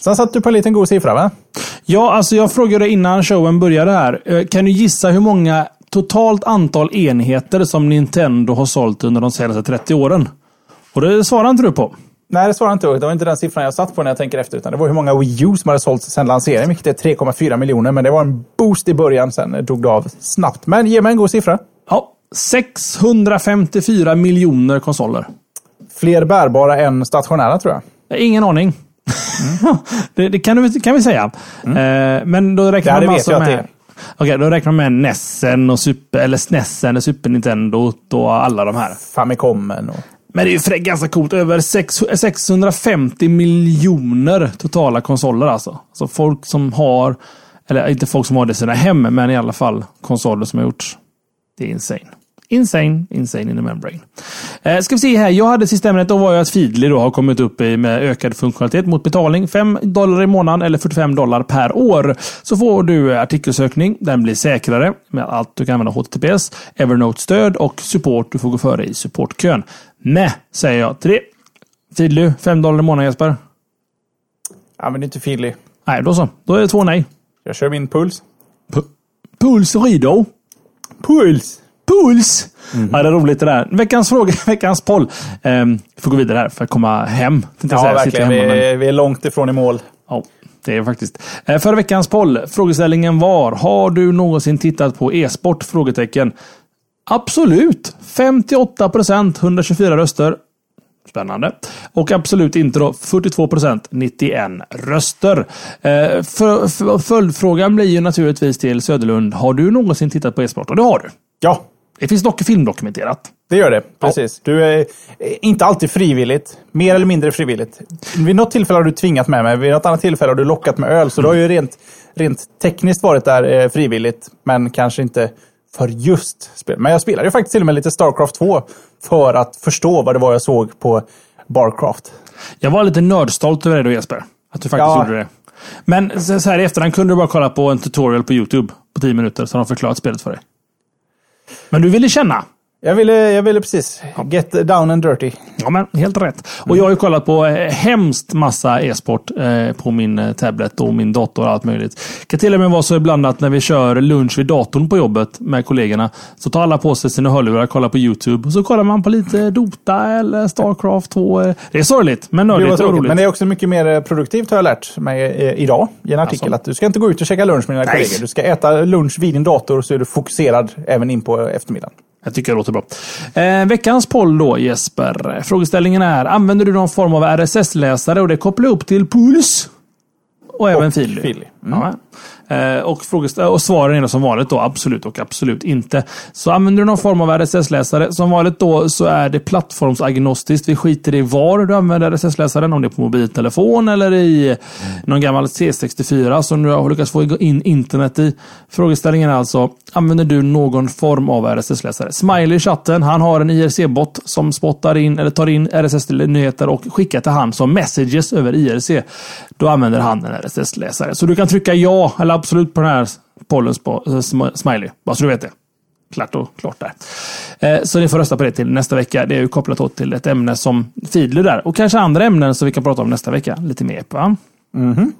Speaker 2: Sen satt du på en liten god siffra va?
Speaker 1: Ja, alltså jag frågade innan showen började här. Eh, kan du gissa hur många totalt antal enheter som Nintendo har sålt under de senaste 30 åren? Och det svarar inte du på.
Speaker 2: Nej, det svarar inte Det var inte den siffran jag satt på när jag tänker efter. Utan det var hur många Wii U som hade sålts sedan lanseringen, vilket är 3,4 miljoner. Men det var en boost i början, sen drog det av snabbt. Men ge mig en god siffra.
Speaker 1: Ja, 654 miljoner konsoler.
Speaker 2: Fler bärbara än stationära tror jag.
Speaker 1: Ingen aning. Mm. det, det, kan, du, kan vi säga. Mm. Eh, men då räknar
Speaker 2: man jag med
Speaker 1: Okej, då räknar man med Nessen och Super, eller SNESen och Super Nintendo och alla de här.
Speaker 2: Famicomen och...
Speaker 1: Men det är ju ganska coolt. Över 650 miljoner totala konsoler alltså. Alltså folk som har, eller inte folk som har det i sina hem, men i alla fall konsoler som har gjorts. Det är insane. Insane, insane in the membrane. Eh, ska vi se här. Jag hade systemet då var ju att Feedly då har kommit upp i med ökad funktionalitet mot betalning. 5 dollar i månaden eller 45 dollar per år. Så får du artikelsökning. Den blir säkrare med allt du kan använda HTTPS, Evernote-stöd och support. Du får gå före i supportkön. Nej, säger jag till det. Feedly, 5 dollar i månaden Jesper?
Speaker 2: Använder inte Feedly.
Speaker 1: Nej, då så. Då är det två nej.
Speaker 2: Jag kör min Puls.
Speaker 1: P Puls Rido.
Speaker 2: Puls!
Speaker 1: Puls! Mm. Ja, det är roligt det där. Veckans fråga, veckans poll. Um, vi får gå vidare här för att komma hem.
Speaker 2: Ja, säga. verkligen. Hemma, vi, är, vi är långt ifrån i mål.
Speaker 1: Ja, det är faktiskt. Uh, förra veckans poll. Frågeställningen var, har du någonsin tittat på e-sport? Frågetecken. Absolut! 58 procent, 124 röster. Spännande. Och absolut inte då 42 procent, 91 röster. Eh, för, för, följdfrågan blir ju naturligtvis till Söderlund. Har du någonsin tittat på e-sport? Och det har du.
Speaker 2: Ja.
Speaker 1: Det finns dock filmdokumenterat.
Speaker 2: Det gör det, precis. Ja. Du är inte alltid frivilligt. Mer eller mindre frivilligt. Vid något tillfälle har du tvingat med mig. Vid något annat tillfälle har du lockat med öl. Så mm. du har ju rent, rent tekniskt varit där eh, frivilligt. Men kanske inte för just spel. Men jag spelade ju faktiskt till och med lite Starcraft 2 för att förstå vad det var jag såg på Barcraft.
Speaker 1: Jag var lite nördstolt över det då Jesper. Att du faktiskt ja. gjorde det. Men så här i efterhand kunde du bara kolla på en tutorial på YouTube på 10 minuter så har de förklarat spelet för dig. Men du ville känna?
Speaker 2: Jag ville, jag ville precis get down and dirty.
Speaker 1: Ja, men helt rätt. Och jag har ju kollat på eh, hemskt massa e-sport eh, på min eh, tablet och min dator och allt möjligt. Det kan till och med vara så ibland att när vi kör lunch vid datorn på jobbet med kollegorna så tar alla på sig sina hörlurar och kollar på YouTube. Och så kollar man på lite Dota eller Starcraft 2. Det är sorgligt, men nördigt och roligt.
Speaker 2: Men det är också mycket mer produktivt har jag lärt mig idag i en artikel. Alltså. Att du ska inte gå ut och käka lunch med dina Nej. kollegor. Du ska äta lunch vid din dator så är du fokuserad även in på eftermiddagen.
Speaker 1: Jag tycker det låter bra. Eh, veckans poll då Jesper. Frågeställningen är, använder du någon form av RSS-läsare och det kopplar upp till Puls? Och även Fili. Mm. Ja. Eh, och, eh, och svaren är som vanligt då absolut och absolut inte. Så använder du någon form av RSS-läsare, som vanligt då så är det plattformsagnostiskt. Vi skiter i var du använder RSS-läsaren, om det är på mobiltelefon eller i någon gammal C64 som du har lyckats få in internet i. Frågeställningen är alltså, använder du någon form av RSS-läsare? Smiley i chatten, han har en IRC-bot som spottar in eller tar in RSS-nyheter och skickar till han som messages över IRC. Då använder han en RSS-läsare. Så du kan trycka ja eller absolut på den här pollen eh, smiley. Bara så du vet det. Klart och klart där. Eh, så ni får rösta på det till nästa vecka. Det är ju kopplat till ett ämne som Fidler där. Och kanske andra ämnen som vi kan prata om nästa vecka. Lite mer på.
Speaker 2: Mm -hmm.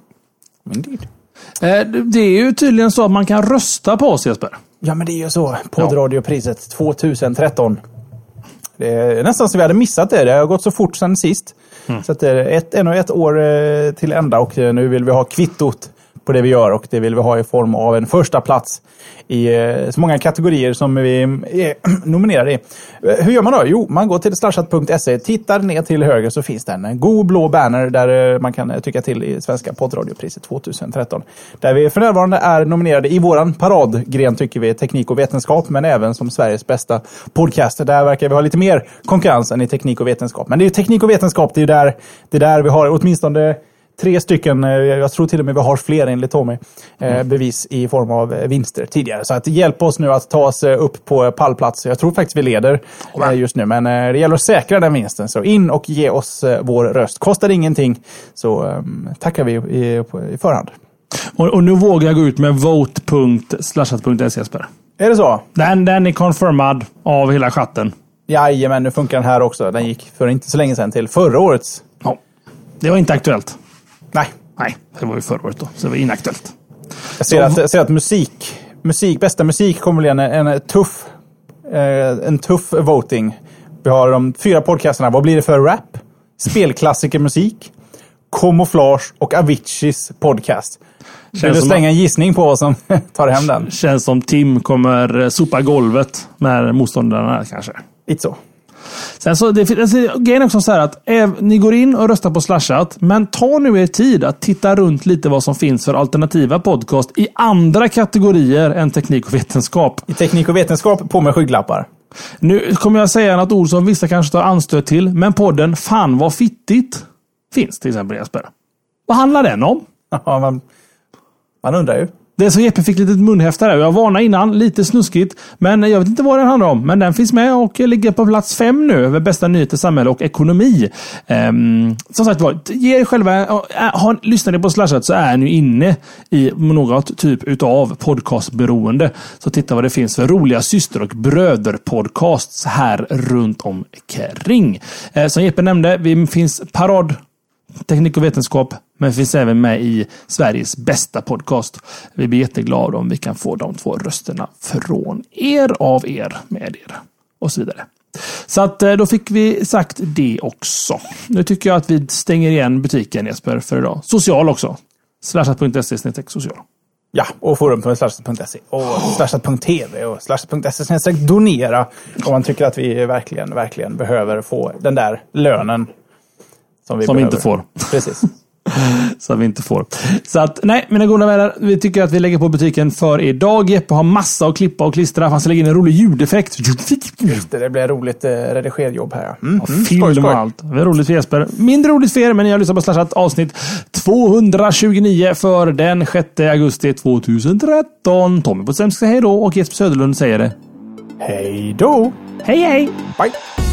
Speaker 2: Indeed.
Speaker 1: Eh, det är ju tydligen så att man kan rösta på oss Jesper.
Speaker 2: Ja men det är ju så. Poddradiopriset 2013. Det är nästan så vi hade missat det. Det har gått så fort sedan sist. Mm. Så det är ett, ännu ett år till ända och nu vill vi ha kvittot på det vi gör och det vill vi ha i form av en första plats i eh, så många kategorier som vi eh, är nominerade i. Eh, hur gör man då? Jo, man går till slashat.se, tittar ner till höger så finns det en god blå banner där man kan tycka till i Svenska poddradiopriset 2013. Där vi för närvarande är nominerade i våran paradgren tycker vi, teknik och vetenskap, men även som Sveriges bästa podcast. Där verkar vi ha lite mer konkurrens än i teknik och vetenskap. Men det är ju teknik och vetenskap, det är där, det är där vi har åtminstone tre stycken, eh, jag tror till och med vi har fler enligt Tommy, eh, mm. bevis i form av eh, vinster tidigare. Så att hjälp oss nu att ta oss upp på pallplats. Jag tror faktiskt vi leder just nu, men det gäller att säkra den vinsten. Så in och ge oss vår röst. Kostar ingenting, så um, tackar vi i, i förhand.
Speaker 1: Och, och, nu vågar jag gå ut med vote.slashat.se Jesper.
Speaker 2: Är det så?
Speaker 1: Den, den är confirmad av hela chatten.
Speaker 2: Jajamän, nu funkar den här också. Den gick för inte så länge sedan till förra årets.
Speaker 1: Ja. Det var inte aktuellt.
Speaker 2: Nej.
Speaker 1: Nej, det var ju förra året då. Så det var inaktuellt.
Speaker 2: Jag ser, att, jag ser att musik, musik, bästa musik kommer bli en, en tuff eh, en tuff voting. Vi har de fyra podcasterna. Vad blir det för rap? Spelklassikermusik? Kamouflage och Aviciis podcast. Känns Vill du slänga en gissning på vad som tar hem den?
Speaker 1: Känns som Tim kommer sopa golvet med motståndarna kanske.
Speaker 2: Lite så.
Speaker 1: Sen så, det, alltså, grejen är också så här att eh, ni går in och röstar på Slashat, men ta nu er tid att titta runt lite vad som finns för alternativa podcast i andra kategorier än teknik och vetenskap.
Speaker 2: I teknik och vetenskap, på med skygglappar.
Speaker 1: Nu kommer jag säga något ord som vissa kanske tar anstöt till, men podden Fan vad fittigt finns till exempel Jesper. Vad handlar den om?
Speaker 2: Ja, man, man undrar ju.
Speaker 1: Det är så Jeppe fick lite munhäfta där. Jag varnade innan, lite snuskigt. Men jag vet inte vad den handlar om. Men den finns med och ligger på plats fem nu över bästa nyheter, samhälle och ekonomi. Um, som sagt var, ge er själva... Uh, har, lyssnar ni på Slashat så är ni inne i något typ utav podcastberoende. Så titta vad det finns för roliga syster och bröder-podcasts här runt omkring. Uh, ehm, som Jeppe nämnde, vi finns parad teknik och vetenskap, men finns även med i Sveriges bästa podcast. Vi blir jätteglada om vi kan få de två rösterna från er, av er, med er och så vidare. Så att eh, då fick vi sagt det också. Nu tycker jag att vi stänger igen butiken Jesper för idag. Social också. Slashat.se social.
Speaker 2: Ja, och forum.slashat.se och slashat.tv och slashat.se donera om man tycker att vi verkligen, verkligen behöver få den där lönen
Speaker 1: som vi, som vi inte får.
Speaker 2: Precis.
Speaker 1: som vi inte får. Så att, nej, mina goda vänner. Vi tycker att vi lägger på butiken för idag. Jeppe har massa att klippa och klistra. Han ska lägga in en rolig ljudeffekt.
Speaker 2: Just det, det blir roligt eh, redigerjobb här.
Speaker 1: Mm. Mm. Film skoj, skoj. och allt. Det är roligt för Jesper. Mindre roligt för er, men ni har lyssnat på Slashat avsnitt 229 för den 6 augusti 2013. Tommy Bodström säger hej då och Jesper Söderlund säger det.
Speaker 2: Hej då!
Speaker 1: Hej hej!
Speaker 2: Bye!